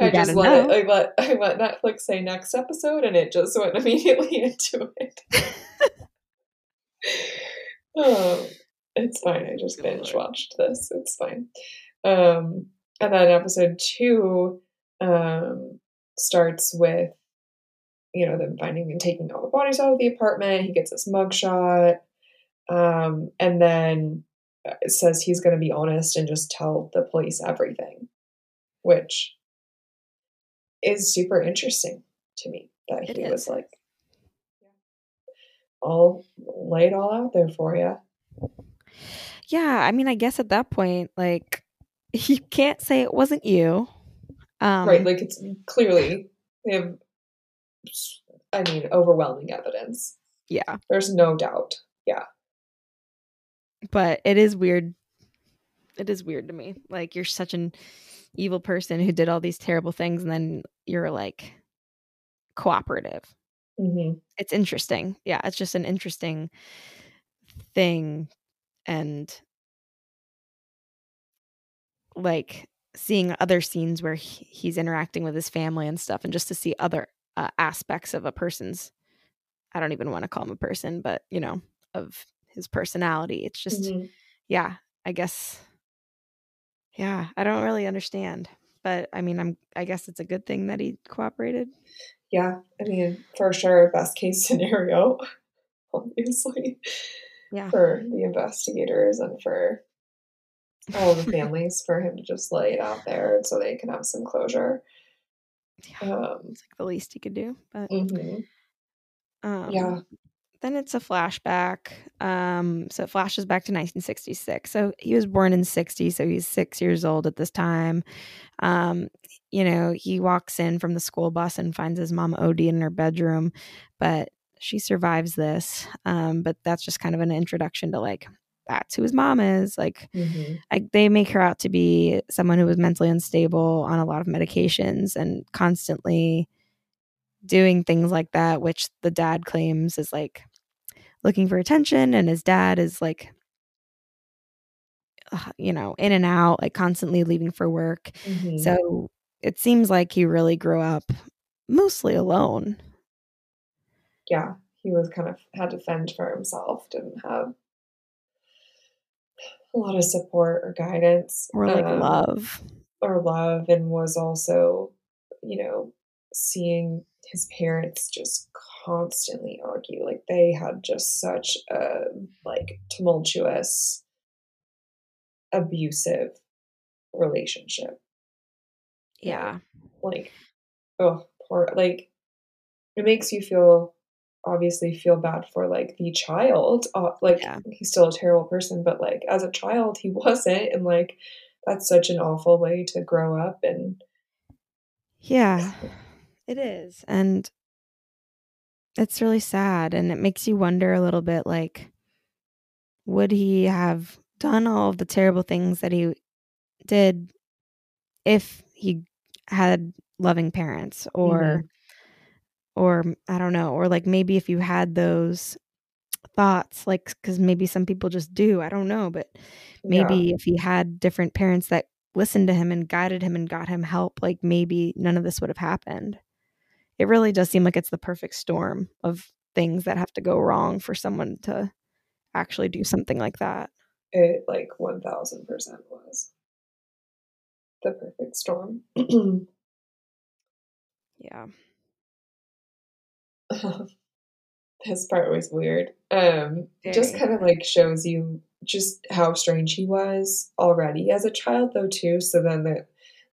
I just let it. I let I let Netflix say next episode, and it just went immediately into it. oh, it's fine. I just binge watched this. It's fine. Um, and then episode two um, starts with you know them finding and taking all the bodies out of the apartment. He gets this mugshot, um, and then uh, says he's going to be honest and just tell the police everything, which is super interesting to me. That he was like, "I'll lay it all out there for you." Yeah. I mean, I guess at that point, like, you can't say it wasn't you. Um, right? Like it's clearly they have, I mean, overwhelming evidence. yeah, There's no doubt. Yeah, but it is weird. It is weird to me. Like, you're such an evil person who did all these terrible things, and then you're like cooperative. hmm it's interesting. Yeah, it's just an interesting thing and like seeing other scenes where he, he's interacting with his family and stuff and just to see other uh, aspects of a person's I don't even want to call him a person, but you know, of his personality. It's just Mhm. yeah, I guess yeah, I don't really understand. But I mean, I'm I guess it's a good thing that he cooperated. yeah. I mean, for sure, best case scenario, obviously, Yeah. for the investigators and for all the families, for him to just lay it out there so they can have some closure. Yeah. Um, It's like the least he could do. But mhm. Um, Yeah. Then it's a flashback. Um, so it flashes back to 1966. So he was born in 60, so he's six years old at this time. Um, you know, he walks in from the school bus and finds his mom OD in her bedroom, but she survives this. Um, but that's just kind of an introduction to like that's who his mom is. Like Mhm. like they make her out to be someone who was mentally unstable on a lot of medications and constantly doing things like that which the dad claims is like looking for attention and his dad is like uh, you know in and out like constantly leaving for work Mhm. so it seems like he really grew up mostly alone yeah, he was kind of had to fend for himself, didn't have a lot of support or guidance or like um, love or love, and was also, you know, seeing his parents just constantly argue. Like they had just such a like tumultuous, abusive relationship. Yeah. Like, oh, poor. Like, it makes you feel obviously feel bad for like the child. Uh, like Yeah. he's still a terrible person, but like as a child he wasn't, and like that's such an awful way to grow up. And Yeah. It is. And it's really sad and it makes you wonder a little bit like would he have done all of the terrible things that he did if he had loving parents or Mhm. Or I don't know or like maybe if you had those thoughts like cuz maybe some people just do I don't know but yeah, maybe if he had different parents that listened to him and guided him and got him help like maybe none of this would have happened. It really does seem like it's the perfect storm of things that have to go wrong for someone to actually do something like that. It like one thousand percent was the perfect storm. yeah this part was weird. Um, just kind of like shows you just how strange he was already as a child, though, too. So then that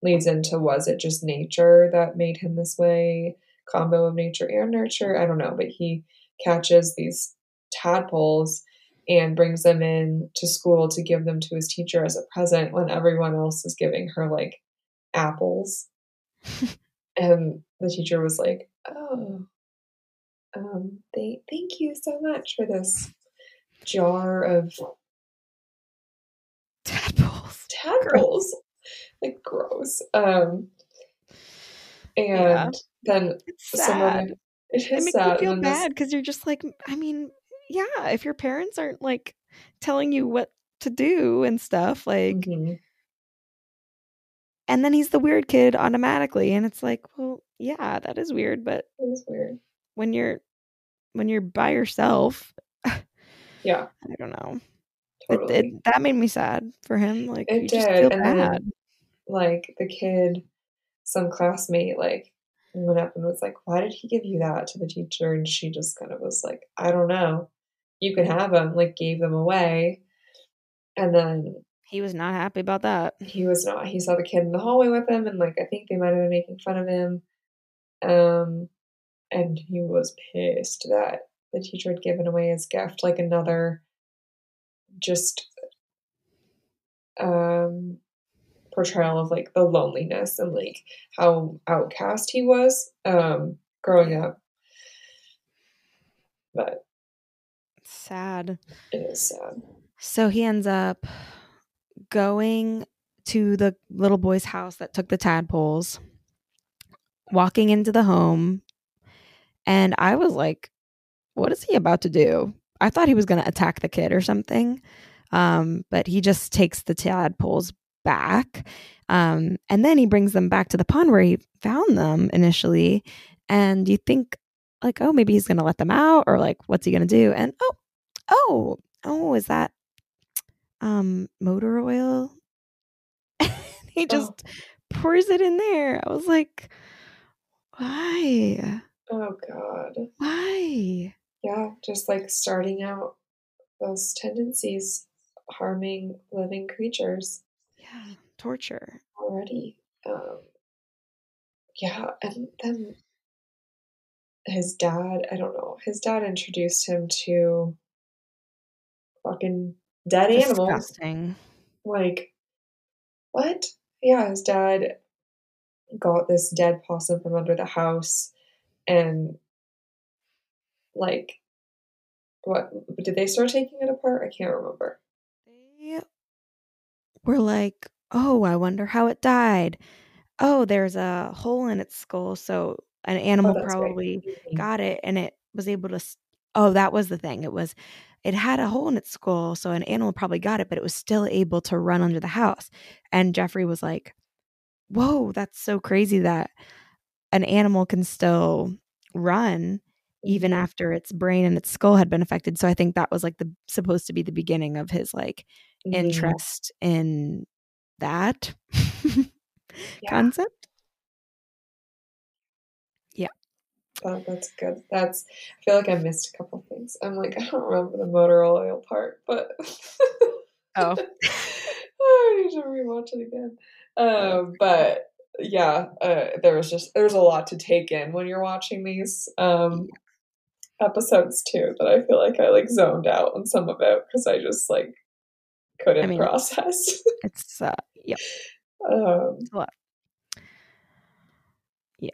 leads into was it just nature that made him this way? Combo of nature and nurture? I don't know, but he catches these tadpoles and brings them in to school to give them to his teacher as a present when everyone else is giving her like apples. and the teacher was like, "Oh, um, they thank you so much for this jar of tadpoles tadpoles. Like gross. Um, and Yeah. then it's someone sad it it is makes you feel and then this- bad because you're just like i mean yeah if your parents aren't like telling you what to do and stuff like Mhm. and then he's the weird kid automatically and it's like well yeah that is weird but It was weird. when you're when you're by yourself Yeah, i don't know totally. it, it that made me sad for him like It did, feel and then- like the kid, some classmate, like went up and was like, "Why did he give you that?" to the teacher, and she just kind of was like, "I don't know. You can have them." Like gave them away, and then he was not happy about that he was not. He saw the kid in the hallway with him, and like I think they might have been making fun of him. Um, and he was pissed that the teacher had given away his gift, like another, just um portrayal of like the loneliness and like how outcast he was um growing up but It's sad it is sad So he ends up going to the little boy's house that took the tadpoles, walking into the home. And I was like, what is he about to do? I thought he was going to attack the kid or something. Um, but he just takes the tadpoles back. Um, and then he brings them back to the pond where he found them initially. And you think, like, oh, maybe he's going to let them out or like, what's he going to do? And oh, oh, oh, is that um motor oil? he just pours it in there. I was like, why? Oh god Why? yeah just like starting out those tendencies harming living creatures Yeah, torture. already um yeah and then his dad i don't know his dad introduced him to fucking dead animals Disgusting. like what yeah his dad got this dead possum from under the house and like what did they start taking it apart i can't remember They were like, oh, I wonder how it died. Oh, there's a hole in its skull, so an animal Oh, that's right. probably Mhm. got it and it was able to oh that was the thing it was it had a hole in its skull so an animal probably got it but it was still able to run under the house and jeffrey was like whoa that's so crazy that an animal can still run even Mhm. after its brain and its skull had been affected so i think that was like the supposed to be the beginning of his like Mhm. interest in that Yeah. concept that, that's good. That's I feel like I missed a couple things. I'm like I don't remember the motor oil part, but oh, I need to rewatch it again. Um, but yeah, uh, there was just there's a lot to take in when you're watching these um, episodes too. That I feel like I like zoned out on some of it because I just like couldn't I mean, process. it's uh, yeah, um, a lot. Yeah.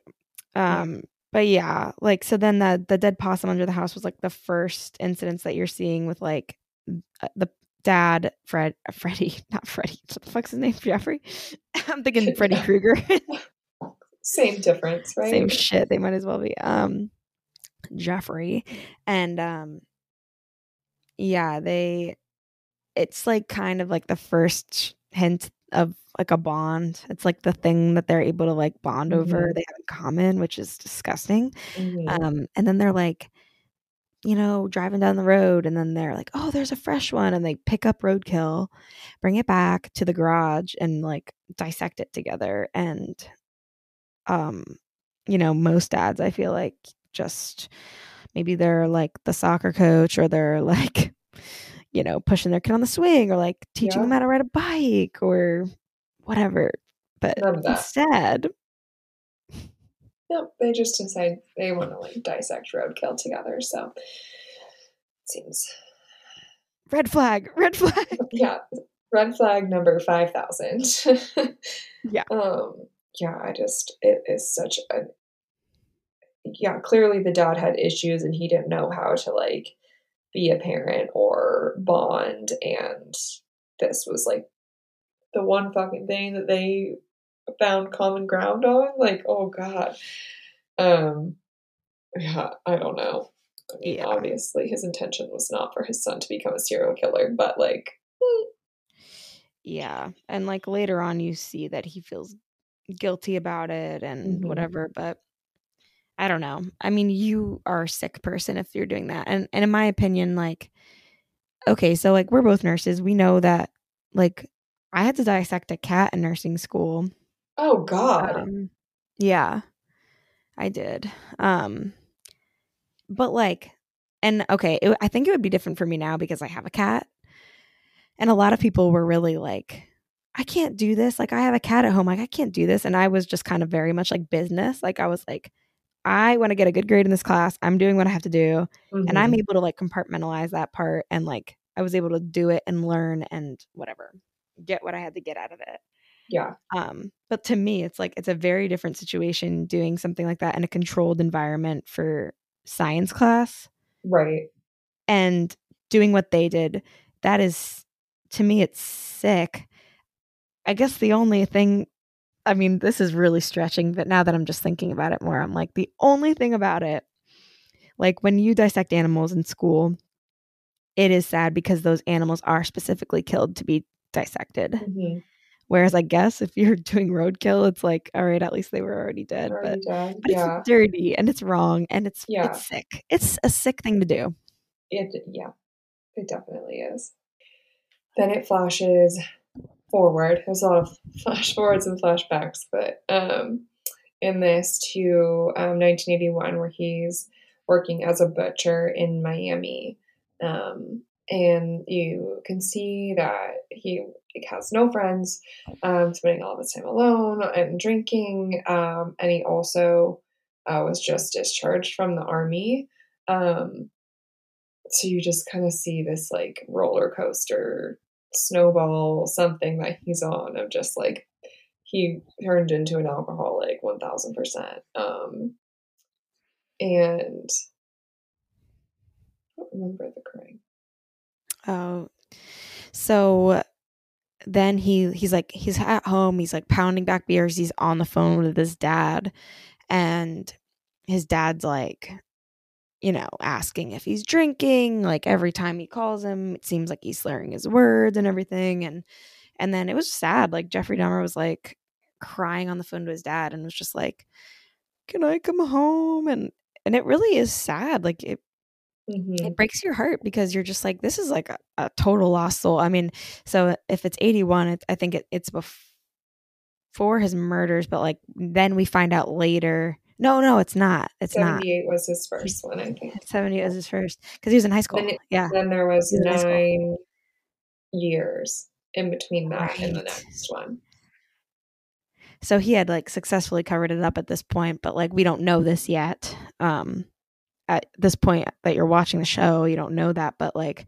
Um, but yeah, like so then the the dead possum under the house was like the first incidents that you're seeing with like uh, the dad, Fred, uh, Freddy, not Freddy. What the fuck's his name? Jeffrey. I'm thinking Freddy Krueger. same difference, right? Same shit. They might as well be. Um, Jeffrey, and um, yeah, they. It's like kind of like the first hint of like a bond. It's like the thing that they're able to like bond over. Mhm. They have in common, which is disgusting. Mhm. Um, and then they're like, you know, driving down the road, and then they're like, oh, there's a fresh one, and they pick up roadkill, bring it back to the garage, and like dissect it together. And, um, you know, most dads, I feel like, just maybe they're like the soccer coach, or they're like, you know, pushing their kid on the swing, or like teaching Yeah. them how to ride a bike, or whatever. But None of that. instead, Nope, they just decide they want to like dissect roadkill together. So it seems red flag, red flag. yeah. Red flag number five thousand. Yeah. Um. Yeah. I just it is such a yeah. Clearly, the dad had issues, and he didn't know how to like be a parent or bond, and this was like the one fucking thing that they found common ground on. Like, oh god. Um. Yeah. I don't know. I mean, Yeah. obviously, his intention was not for his son to become a serial killer, but like. Yeah. And like later on, you see that he feels guilty about it and Mhm. whatever. But I don't know. I mean, you are a sick person if you're doing that. And, and in my opinion, like, okay, so like we're both nurses. We know that like I had to dissect a cat in nursing school. Oh God. Um, yeah, I did. Um, but like, and okay, it, I think it would be different for me now because I have a cat, and a lot of people were really like, I can't do this. Like, I have a cat at home. Like, I can't do this. And I was just kind of very much like business. Like, I was like, I want to get a good grade in this class. I'm doing what I have to do, and I'm Mhm. able to like compartmentalize that part, and like I was able to do it and learn and whatever, get what I had to get out of it. Yeah. Um, but to me, it's like it's a very different situation doing something like that in a controlled environment for science class Right. and doing what they did. That is, to me, it's sick. I guess the only thing, I mean, this is really stretching, but now that I'm just thinking about it more, I'm like, the only thing about it, like when you dissect animals in school, it is sad because those animals are specifically killed to be dissected. Mhm. Whereas I guess if you're doing roadkill, it's like, all right, at least they were already dead. Already but dead. but yeah. it's dirty and it's wrong and it's Yeah. it's sick. It's a sick thing to do. It yeah. It definitely is. Then it flashes forward. There's a lot of flash forwards and flashbacks, but um, in this to um, 1981, where he's working as a butcher in Miami, um, and you can see that he has no friends, um, spending all of his time alone and drinking, um, and he also uh, was just discharged from the army. Um, so you just kind of see this like roller coaster snowball something that he's on of just like he turned into an alcoholic 1000% um and I don't remember the crying Oh, so then he he's like he's at home. He's like pounding back beers. He's on the phone with his dad, and his dad's like, you know, asking if he's drinking. Like every time he calls him, it seems like he's slurring his words and everything. And and then it was sad. Like Jeffrey Dahmer was like crying on the phone to his dad and was just like, "Can I come home?" And and it really is sad. Like it mm-hmm. it breaks your heart because you're just like this is like a, a total lost soul i mean so if it's 81 it, i think it, it's before his murders but like then we find out later No, no, it's not. It's not. 78 was his first one, I think. 70 was his first because he was in high school. Then, yeah. then there was was in high school. nine years in between that and the next one. So he had like successfully covered it up at this point, but like we don't know this yet. Um at this point that you're watching the show, you don't know that, but like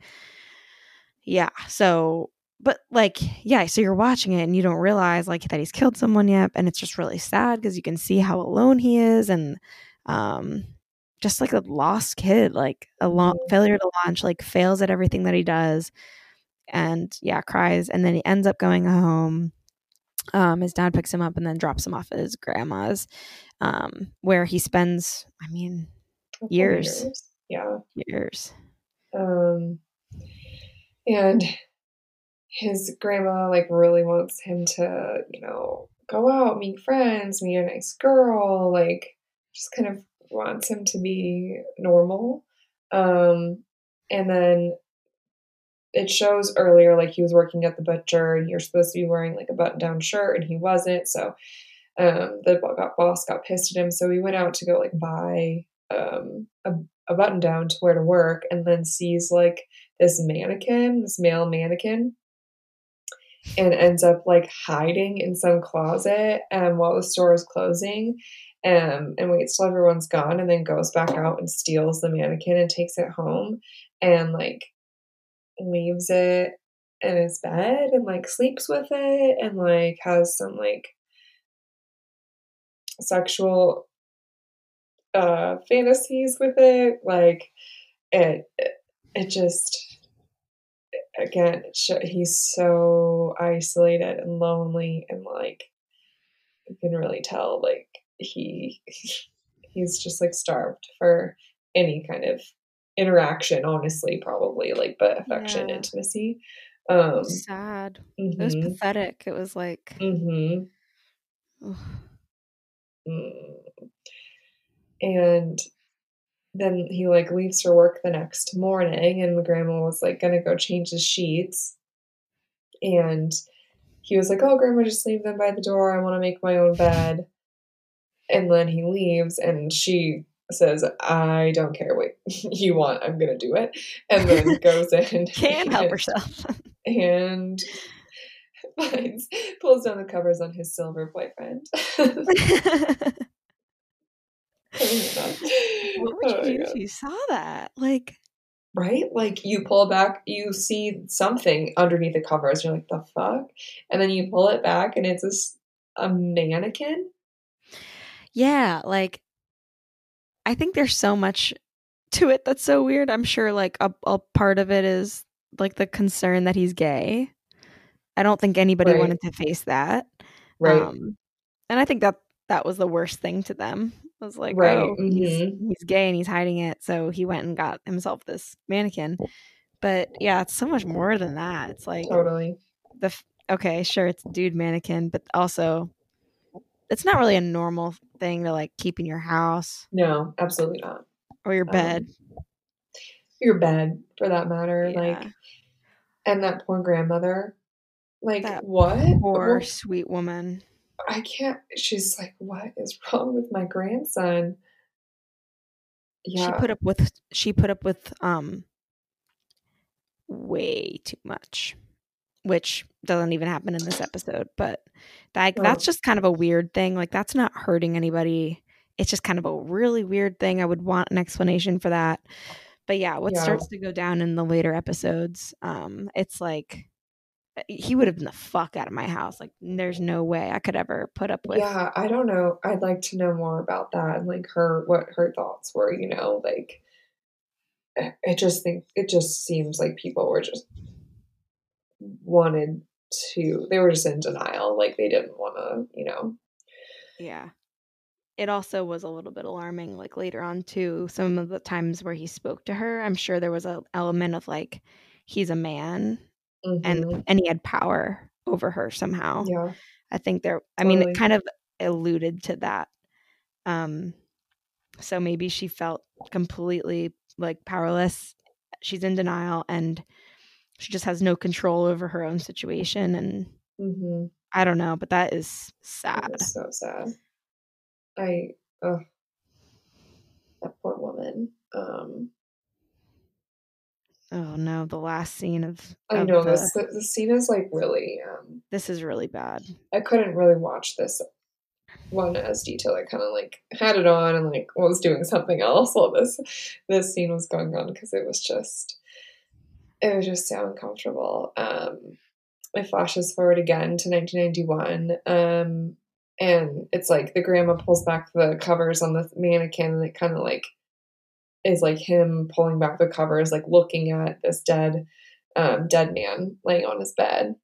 yeah. So but like yeah, so you're watching it and you don't realize like that he's killed someone yet and it's just really sad because you can see how alone he is and um just like a lost kid, like a long Mhm. failure to launch, like fails at everything that he does and yeah, cries and then he ends up going home um, his dad picks him up and then drops him off at his grandma's, um, where he spends, I mean, Couple Years. Yeah. years. Um, and his grandma like really wants him to, you know, go out, meet friends, meet a nice girl, like just kind of wants him to be normal. Um, and then it shows earlier like he was working at the butcher and you're supposed to be wearing like a button down shirt and he wasn't. So um, the boss got pissed at him. So he went out to go like buy um, a, a button down to wear to work and then sees like this mannequin, this male mannequin, and ends up like hiding in some closet um, while the store is closing. Um, and waits till everyone's gone and then goes back out and steals the mannequin and takes it home and like leaves it in his bed and like sleeps with it and like has some like sexual uh fantasies with it like it it just again he's so isolated and lonely and like you can really tell like he he's just like starved for any kind of interaction honestly probably like but affection Yeah. intimacy It um was sad. It was mhm, pathetic. It was like, mhm. Mm. And then he like leaves for work the next morning, and grandma was like gonna go change his sheets. And he was like, Oh, grandma, just leave them by the door. I want to make my own bed. And then he leaves, and she says, I don't care what you want. I'm gonna do it. And then goes in. can't help herself. and finds pulls down the covers on his silver boyfriend. what would Oh you do God. if you saw that? Like, Right? Like you pull back, you see something underneath the covers. You're like, the fuck? And then you pull it back, and it's a mannequin. yeah, like, I think there's so much to it that's so weird. I'm sure, like, a, a part of it is like the concern that he's gay. I don't think anybody Right. wanted to face that. Right. Um, and I think that that was the worst thing to them. Was like, Right, oh, he's, mhm. he's gay and he's hiding it, so he went and got himself this mannequin. But yeah, it's so much more than that. It's like totally. the okay, sure, it's a dude mannequin, but also it's not really a normal thing to like keep in your house No, absolutely not. or your Um, bed. Your bed, for that matter. Like, and that poor grandmother. Like, That what? Poor What- sweet woman. I can't. She's like, what is wrong with my grandson? Yeah. She put up with she put up with um way too much. Which doesn't even happen in this episode, but that No. that's just kind of a weird thing. Like that's not hurting anybody. It's just kind of a really weird thing. I would want an explanation for that. But yeah, what Yeah. starts to go down in the later episodes, um, it's like he would have been the fuck out of my house. Like there's no way I could ever put up with yeah, I don't know. I'd like to know more about that and like her what her thoughts were, you know, like eh, I I just think it just seems like people were just wanted to they were just in denial, like they didn't want to, you know. Yeah. It also was a little bit alarming, like later on too. Some of the times where he spoke to her, I'm sure there was an element of like he's a man Mhm. and and he had power over her somehow. yeah. I think there. I mean, it kind of alluded to that. Um, so maybe she felt completely like powerless. She's in denial and she just has no control over her own situation. And Mhm. I don't know, but that is sad. is so sad. I oh that poor woman. Um, oh no, the last scene of, I of know the- this the, the scene is like really. Um, this is really bad. I couldn't really watch this one as detailed. I kind of like had it on and like was doing something else while this this scene was going on because it was just it was just so uncomfortable. Um, it flashes forward again to 1991, um, and it's like the grandma pulls back the covers on the mannequin, and it kind of like is like him pulling back the covers, like looking at this dead um, dead man laying on his bed,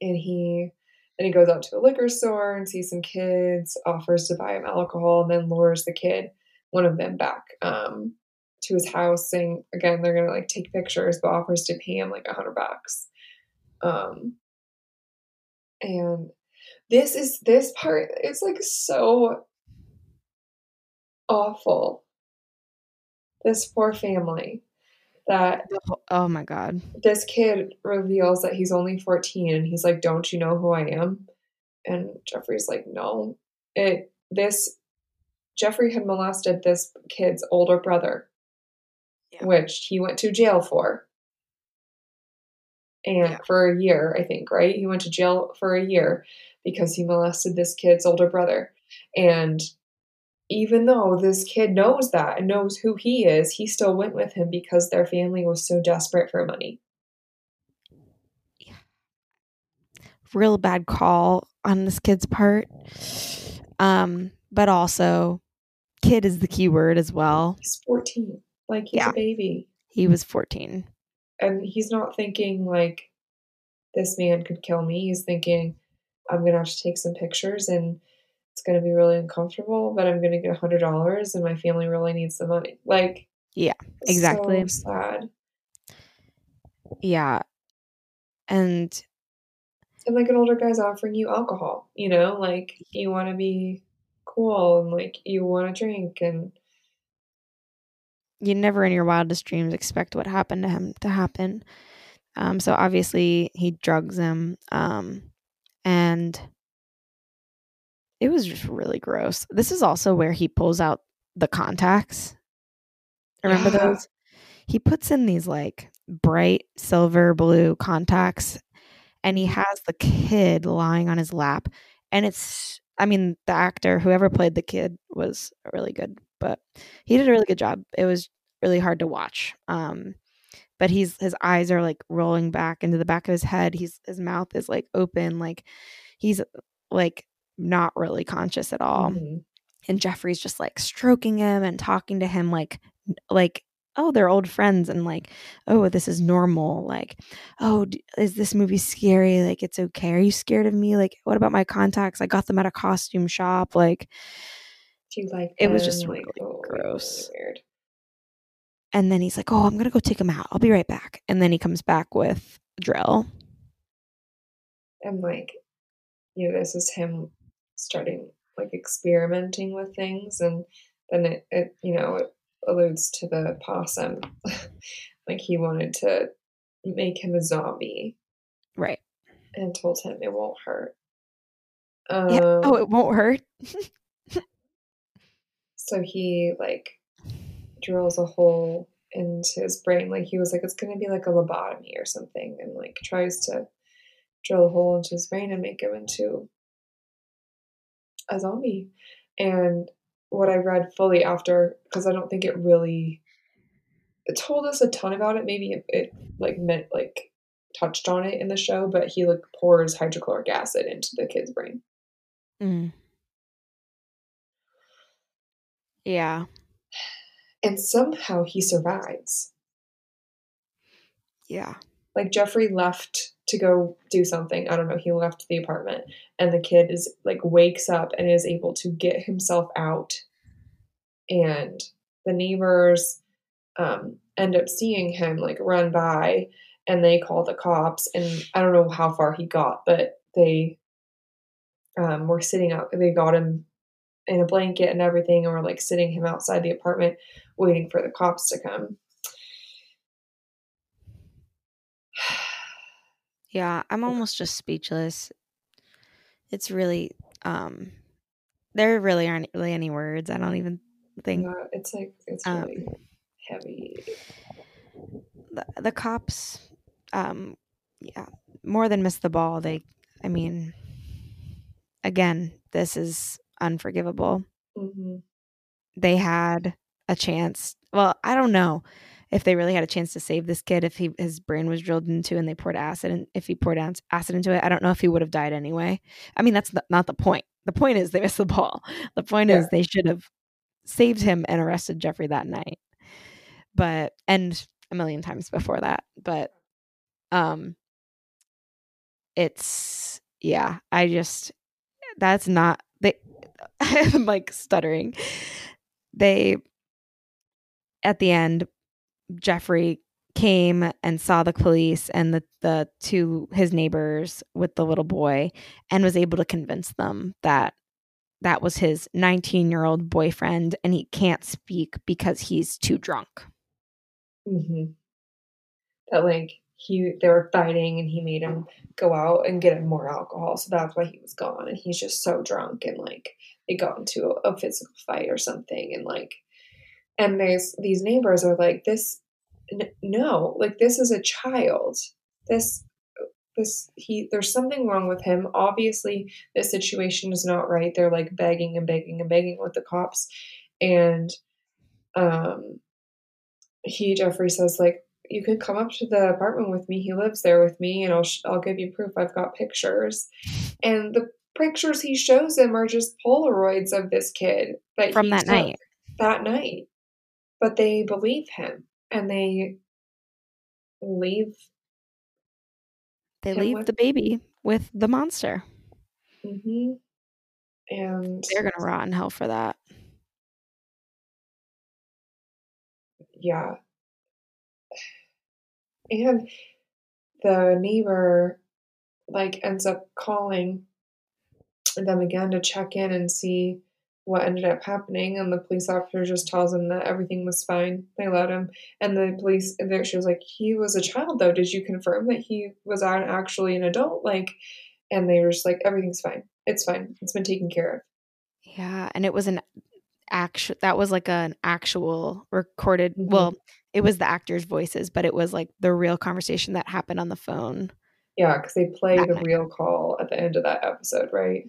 and he then he goes out to a liquor store and sees some kids, offers to buy him alcohol, and then lures the kid, one of them, back um, to his house, saying again they're gonna like take pictures, but offers to pay him like a hundred bucks. Um, and this is this part. It's like so awful. This poor family that oh my god. this kid reveals that he's only 14 and he's like don't you know who i am and jeffrey's like no it this jeffrey had molested this kid's older brother Yeah. which he went to jail for and Yeah. for a year i think right he went to jail for a year because he molested this kid's older brother and even though this kid knows that and knows who he is he still went with him because their family was so desperate for money Yeah. real bad call on this kid's part. Um, but also, kid is the key word as well. He's 14. Like he's Yeah. a baby. He was 14. And he's not thinking like this man could kill me. He's thinking I'm gonna have to take some pictures and it's gonna be really uncomfortable, but I'm gonna get a hundred dollars and my family really needs the money. Like Yeah, exactly. So sad. Yeah. And And like an older guy's offering you alcohol, you know, like you wanna be cool and like you wanna drink and you never in your wildest dreams expect what happened to him to happen. Um, so obviously he drugs him. Um, and it was just really gross. This is also where he pulls out the contacts. Remember those? He puts in these like bright silver blue contacts and he has the kid lying on his lap. And it's, I mean, the actor, whoever played the kid, was really good, but he did a really good job. It was really hard to watch. Um, but he's his eyes are like rolling back into the back of his head. He's his mouth is like open, like he's like not really conscious at all. Mhm. And Jeffrey's just like stroking him and talking to him like like oh they're old friends and like oh this is normal like oh is this movie scary like it's okay are you scared of me like what about my contacts i got them at a costume shop like Do you like It was just like really oh, gross. Really weird. and then he's like oh i'm gonna go take him out i'll be right back and then he comes back with drill and like you know this is him starting like experimenting with things and then it, it you know it alludes to the possum. Like he wanted to make him a zombie. Right. And told him it won't hurt. Um, yeah. Oh it won't hurt? So he like drills a hole into his brain like he was like it's gonna be like a lobotomy or something and like tries to drill a hole into his brain and make him into a zombie and what i read fully after because i don't think it really it told us a ton about it. Maybe it, it like meant like touched on it in the show but he like pours hydrochloric acid into the kid's brain. Mm. yeah. And somehow he survives. Yeah like Jeffrey left to go do something. I don't know. He left the apartment, and the kid is like wakes up and is able to get himself out. And the neighbors um, end up seeing him like run by, and they call the cops. And I don't know how far he got, but they um, were sitting out. They got him in a blanket and everything, and were like sitting him outside the apartment, waiting for the cops to come. Yeah, I'm almost just speechless. It's really um there really aren't really any words. I don't even think Yeah, it's like it's Um, really heavy. the, the cops um yeah more than missed the ball they i mean again this is unforgivable hmm they had a chance well i don't know if they really had a chance to save this kid if he his brain was drilled into and they poured acid and if he poured acid into it i don't know if he would have died anyway. I mean that's not the point. The point is they missed the ball. The point is they should have saved him and arrested jeffrey that night. But and a million times before that but um it's yeah i just that's not they i'm like stuttering. They at the end jeffrey came and saw the police and the the two his neighbors with the little boy and was able to convince them that that was his 19 year old boyfriend and he can't speak because he's too drunk hmm That like he they were fighting and he made him go out and get him more alcohol, so that's why he was gone. And he's just so drunk and like they got into a, a physical fight or something and like and there's these neighbors are like this n- no like this is a child. This this he there's something wrong with him. Obviously this situation is not right. They're like begging and begging and begging with the cops. And um he jeffrey says like you can come up to the apartment with me. He lives there with me and i'll sh- i'll give you proof. I've got pictures. And the pictures he shows them are just polaroids of this kid that from that took night. that night but they believe him and they leave they leave with- the baby with the monster. Hmm and they're gonna rot in hell for that. Yeah. And the neighbor like ends up calling them again to check in and see what ended up happening and the police officer just tells him that everything was fine. They let him. And the police and there she was like he was a child though. Did you confirm that he was actually an adult? Like and they were just like everything's fine. It's fine. It's been taken care of. Yeah, and it was an actual that was like an actual recorded Mhm. well, it was the actors' voices, but it was like the real conversation that happened on the phone. yeah because they play the night. real call at the end of that episode right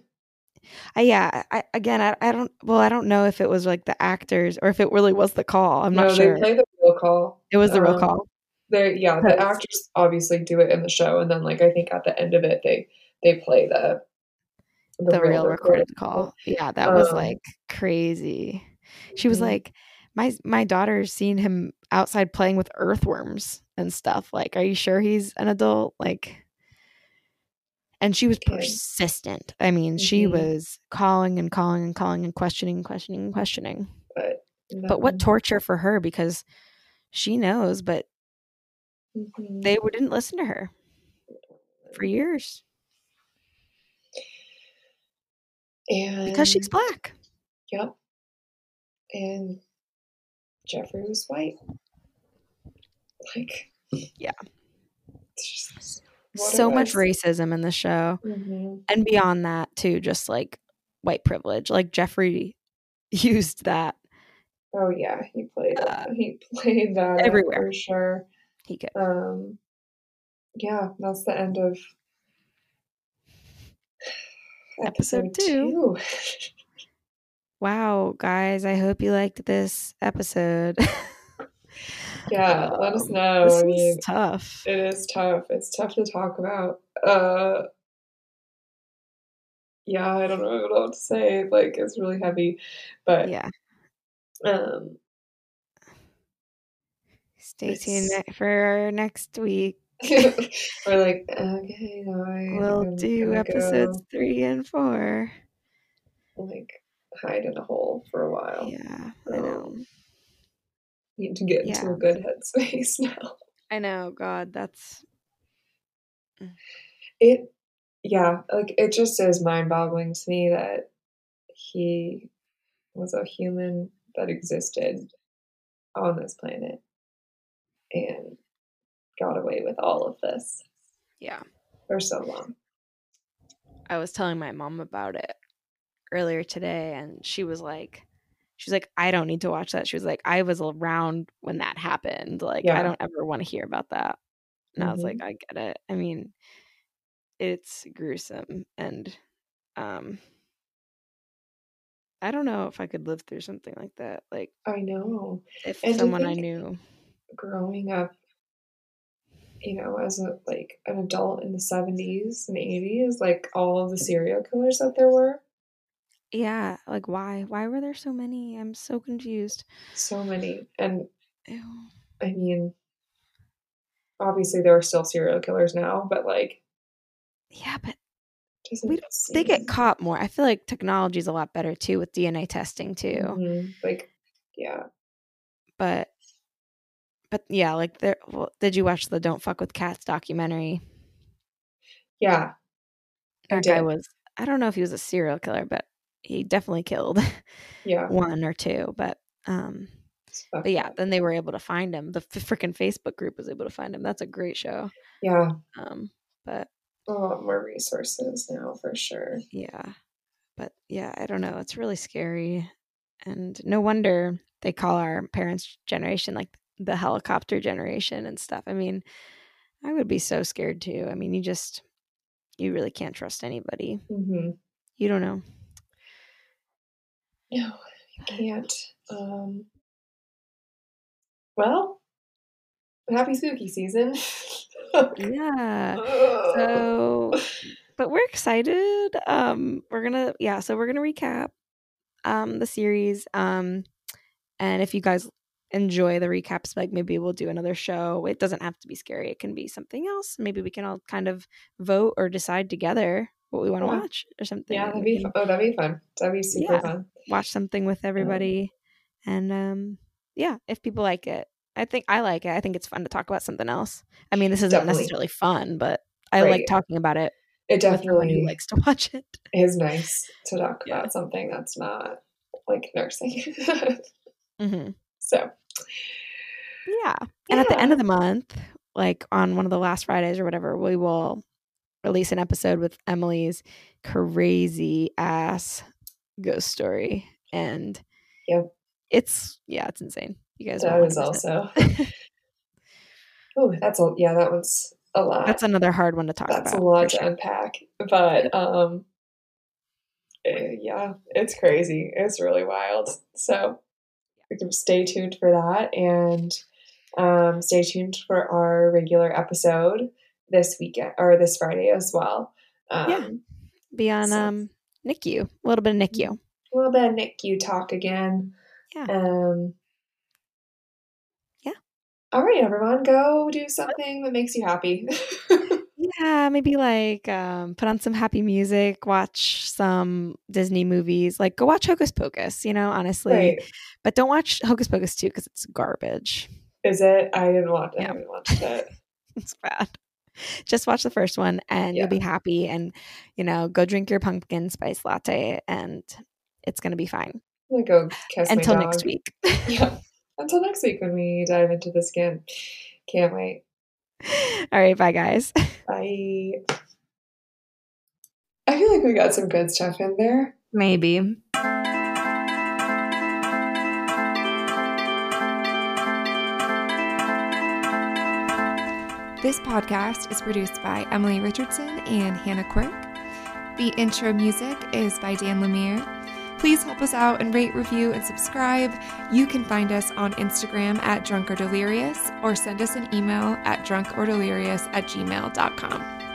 I, yeah, I, again, I, I don't well, I don't know if it was like the actors or if it really was the call. I'm no not sure. they play the real call It was the real um, call. They yeah, the actors obviously do it in the show, and then like I think at the end of it, they they play the The, real recorded call. Yeah, that was Um, like crazy. She was Mhm. like, My my daughter's seen him outside playing with earthworms and stuff. Like, are you sure he's an adult? Like and she was persistent. I mean, she Mhm. was calling and calling and calling and questioning and questioning and questioning. but But what torture for her because she knows, but Mhm. they didn't listen to her for years and because she's black. yep, and Jeffrey was white. Like Yeah. it's just what So much racism in the show. Mhm. And beyond that, too, just like white privilege. Like Jeffrey used that. Oh yeah, he played. Uh, he played that everywhere. for sure. He could. Um, yeah, that's the end of Episode two. two. Wow, guys, I hope you liked this episode. Yeah, let us Um, know. This I mean, is tough. it is tough. It's tough to talk about. Uh, yeah, I don't know what else to say. Like, it's really heavy, but Yeah. um, Stay tuned for next week. we're like, okay, I, We'll I'm do episodes go, three and four. like hide in a hole for a while. Yeah, I know. Need to get into a good headspace now. I know. God, that's mm. It, yeah, like it just is mind boggling to me that he was a human that existed on this planet and got away with all of this yeah. for so long. I was telling my mom about it earlier today, and she was like, She was like, I don't need to watch that. She was like, I was around when that happened. Like, Yeah. I don't ever want to hear about that. And I was like, Mhm. I get it. I mean, it's gruesome and um I don't know if I could live through something like that. Like I know. if And someone I knew Growing up, you know, as a like an adult in the seventies and eighties, like all of the serial killers that there were, Yeah, like why? Why were there so many? I'm so confused. so many. And Ew. I mean, obviously there are still serial killers now, but like, Yeah, but We they get caught more. I feel like technology is a lot better too with DNA testing too. Mhm. Like, yeah, But but yeah, like there well, did you watch the Don't Fuck with Cats documentary? yeah, I That guy was I don't know if he was a serial killer, but he definitely killed yeah. one or two, but um fucked but yeah, then they were able to find him. The f- freaking Facebook group was able to find him. That's a great show. yeah, Um but a lot more resources now for sure. Yeah. But yeah, I don't know. It's really scary. And no wonder they call our parents' generation like the helicopter generation and stuff. I mean, I would be so scared too. I mean, you just, you really can't trust anybody. hmm You don't know. No, you can't. Um, well, happy spooky season. Yeah. So, but we're excited. Um, we're gonna, yeah, so we're gonna recap um the series. Um, and if you guys enjoy the recaps, like maybe we'll do another show. It doesn't have to be scary. It can be something else. Maybe we can all kind of vote or decide together what we want to Yeah. watch or something. yeah, that'd be. Oh, that'd be fun. That'd be super Yeah. fun. watch something with everybody. And um, yeah, if people like it, I think I like it. I think it's fun to talk about something else. I mean, this isn't Definitely. necessarily fun, but I Right. like talking about it It someone who definitely likes to watch it. is nice to talk Yeah. about something that's not like nursing. hmm so, Yeah. And at the end of the month, like on one of the last Fridays or whatever, we will release an episode with Emily's crazy ass ghost story. And Yep. it's, yeah, it's insane. You guys that will also. Oh, that's a yeah. That was a lot. That's another hard one to talk that's about. That's a lot to sure. unpack but um eh, yeah it's crazy it's really wild so stay tuned for that and um stay tuned for our regular episode this weekend or this friday as well um Yeah. Be on So- um NICU, a little bit of NICU. a little bit of nicu talk again Yeah. um Yeah. all right everyone go do something that makes you happy Yeah, maybe like um, put on some happy music, watch some Disney movies, like go watch Hocus Pocus, you know, honestly. right But don't watch Hocus Pocus 2 because it's garbage. is it i didn't watch i Yeah. haven't watched it It's bad. Just watch the first one and Yeah. you'll be happy and, you know, go drink your pumpkin spice latte and it's going to be fine go until next week. yeah. Until next week when we dive into this again. Can't wait. All right, bye guys. Bye. I feel like we got some good stuff in there. Maybe. This podcast is produced by Emily Richardson and Hannah Quirk. The intro music is by Dan Lemire. Please help us out and rate, review, and subscribe. You can find us on Instagram at Drunk or Delirious or send us an email at drunkordelirious at gmail.com.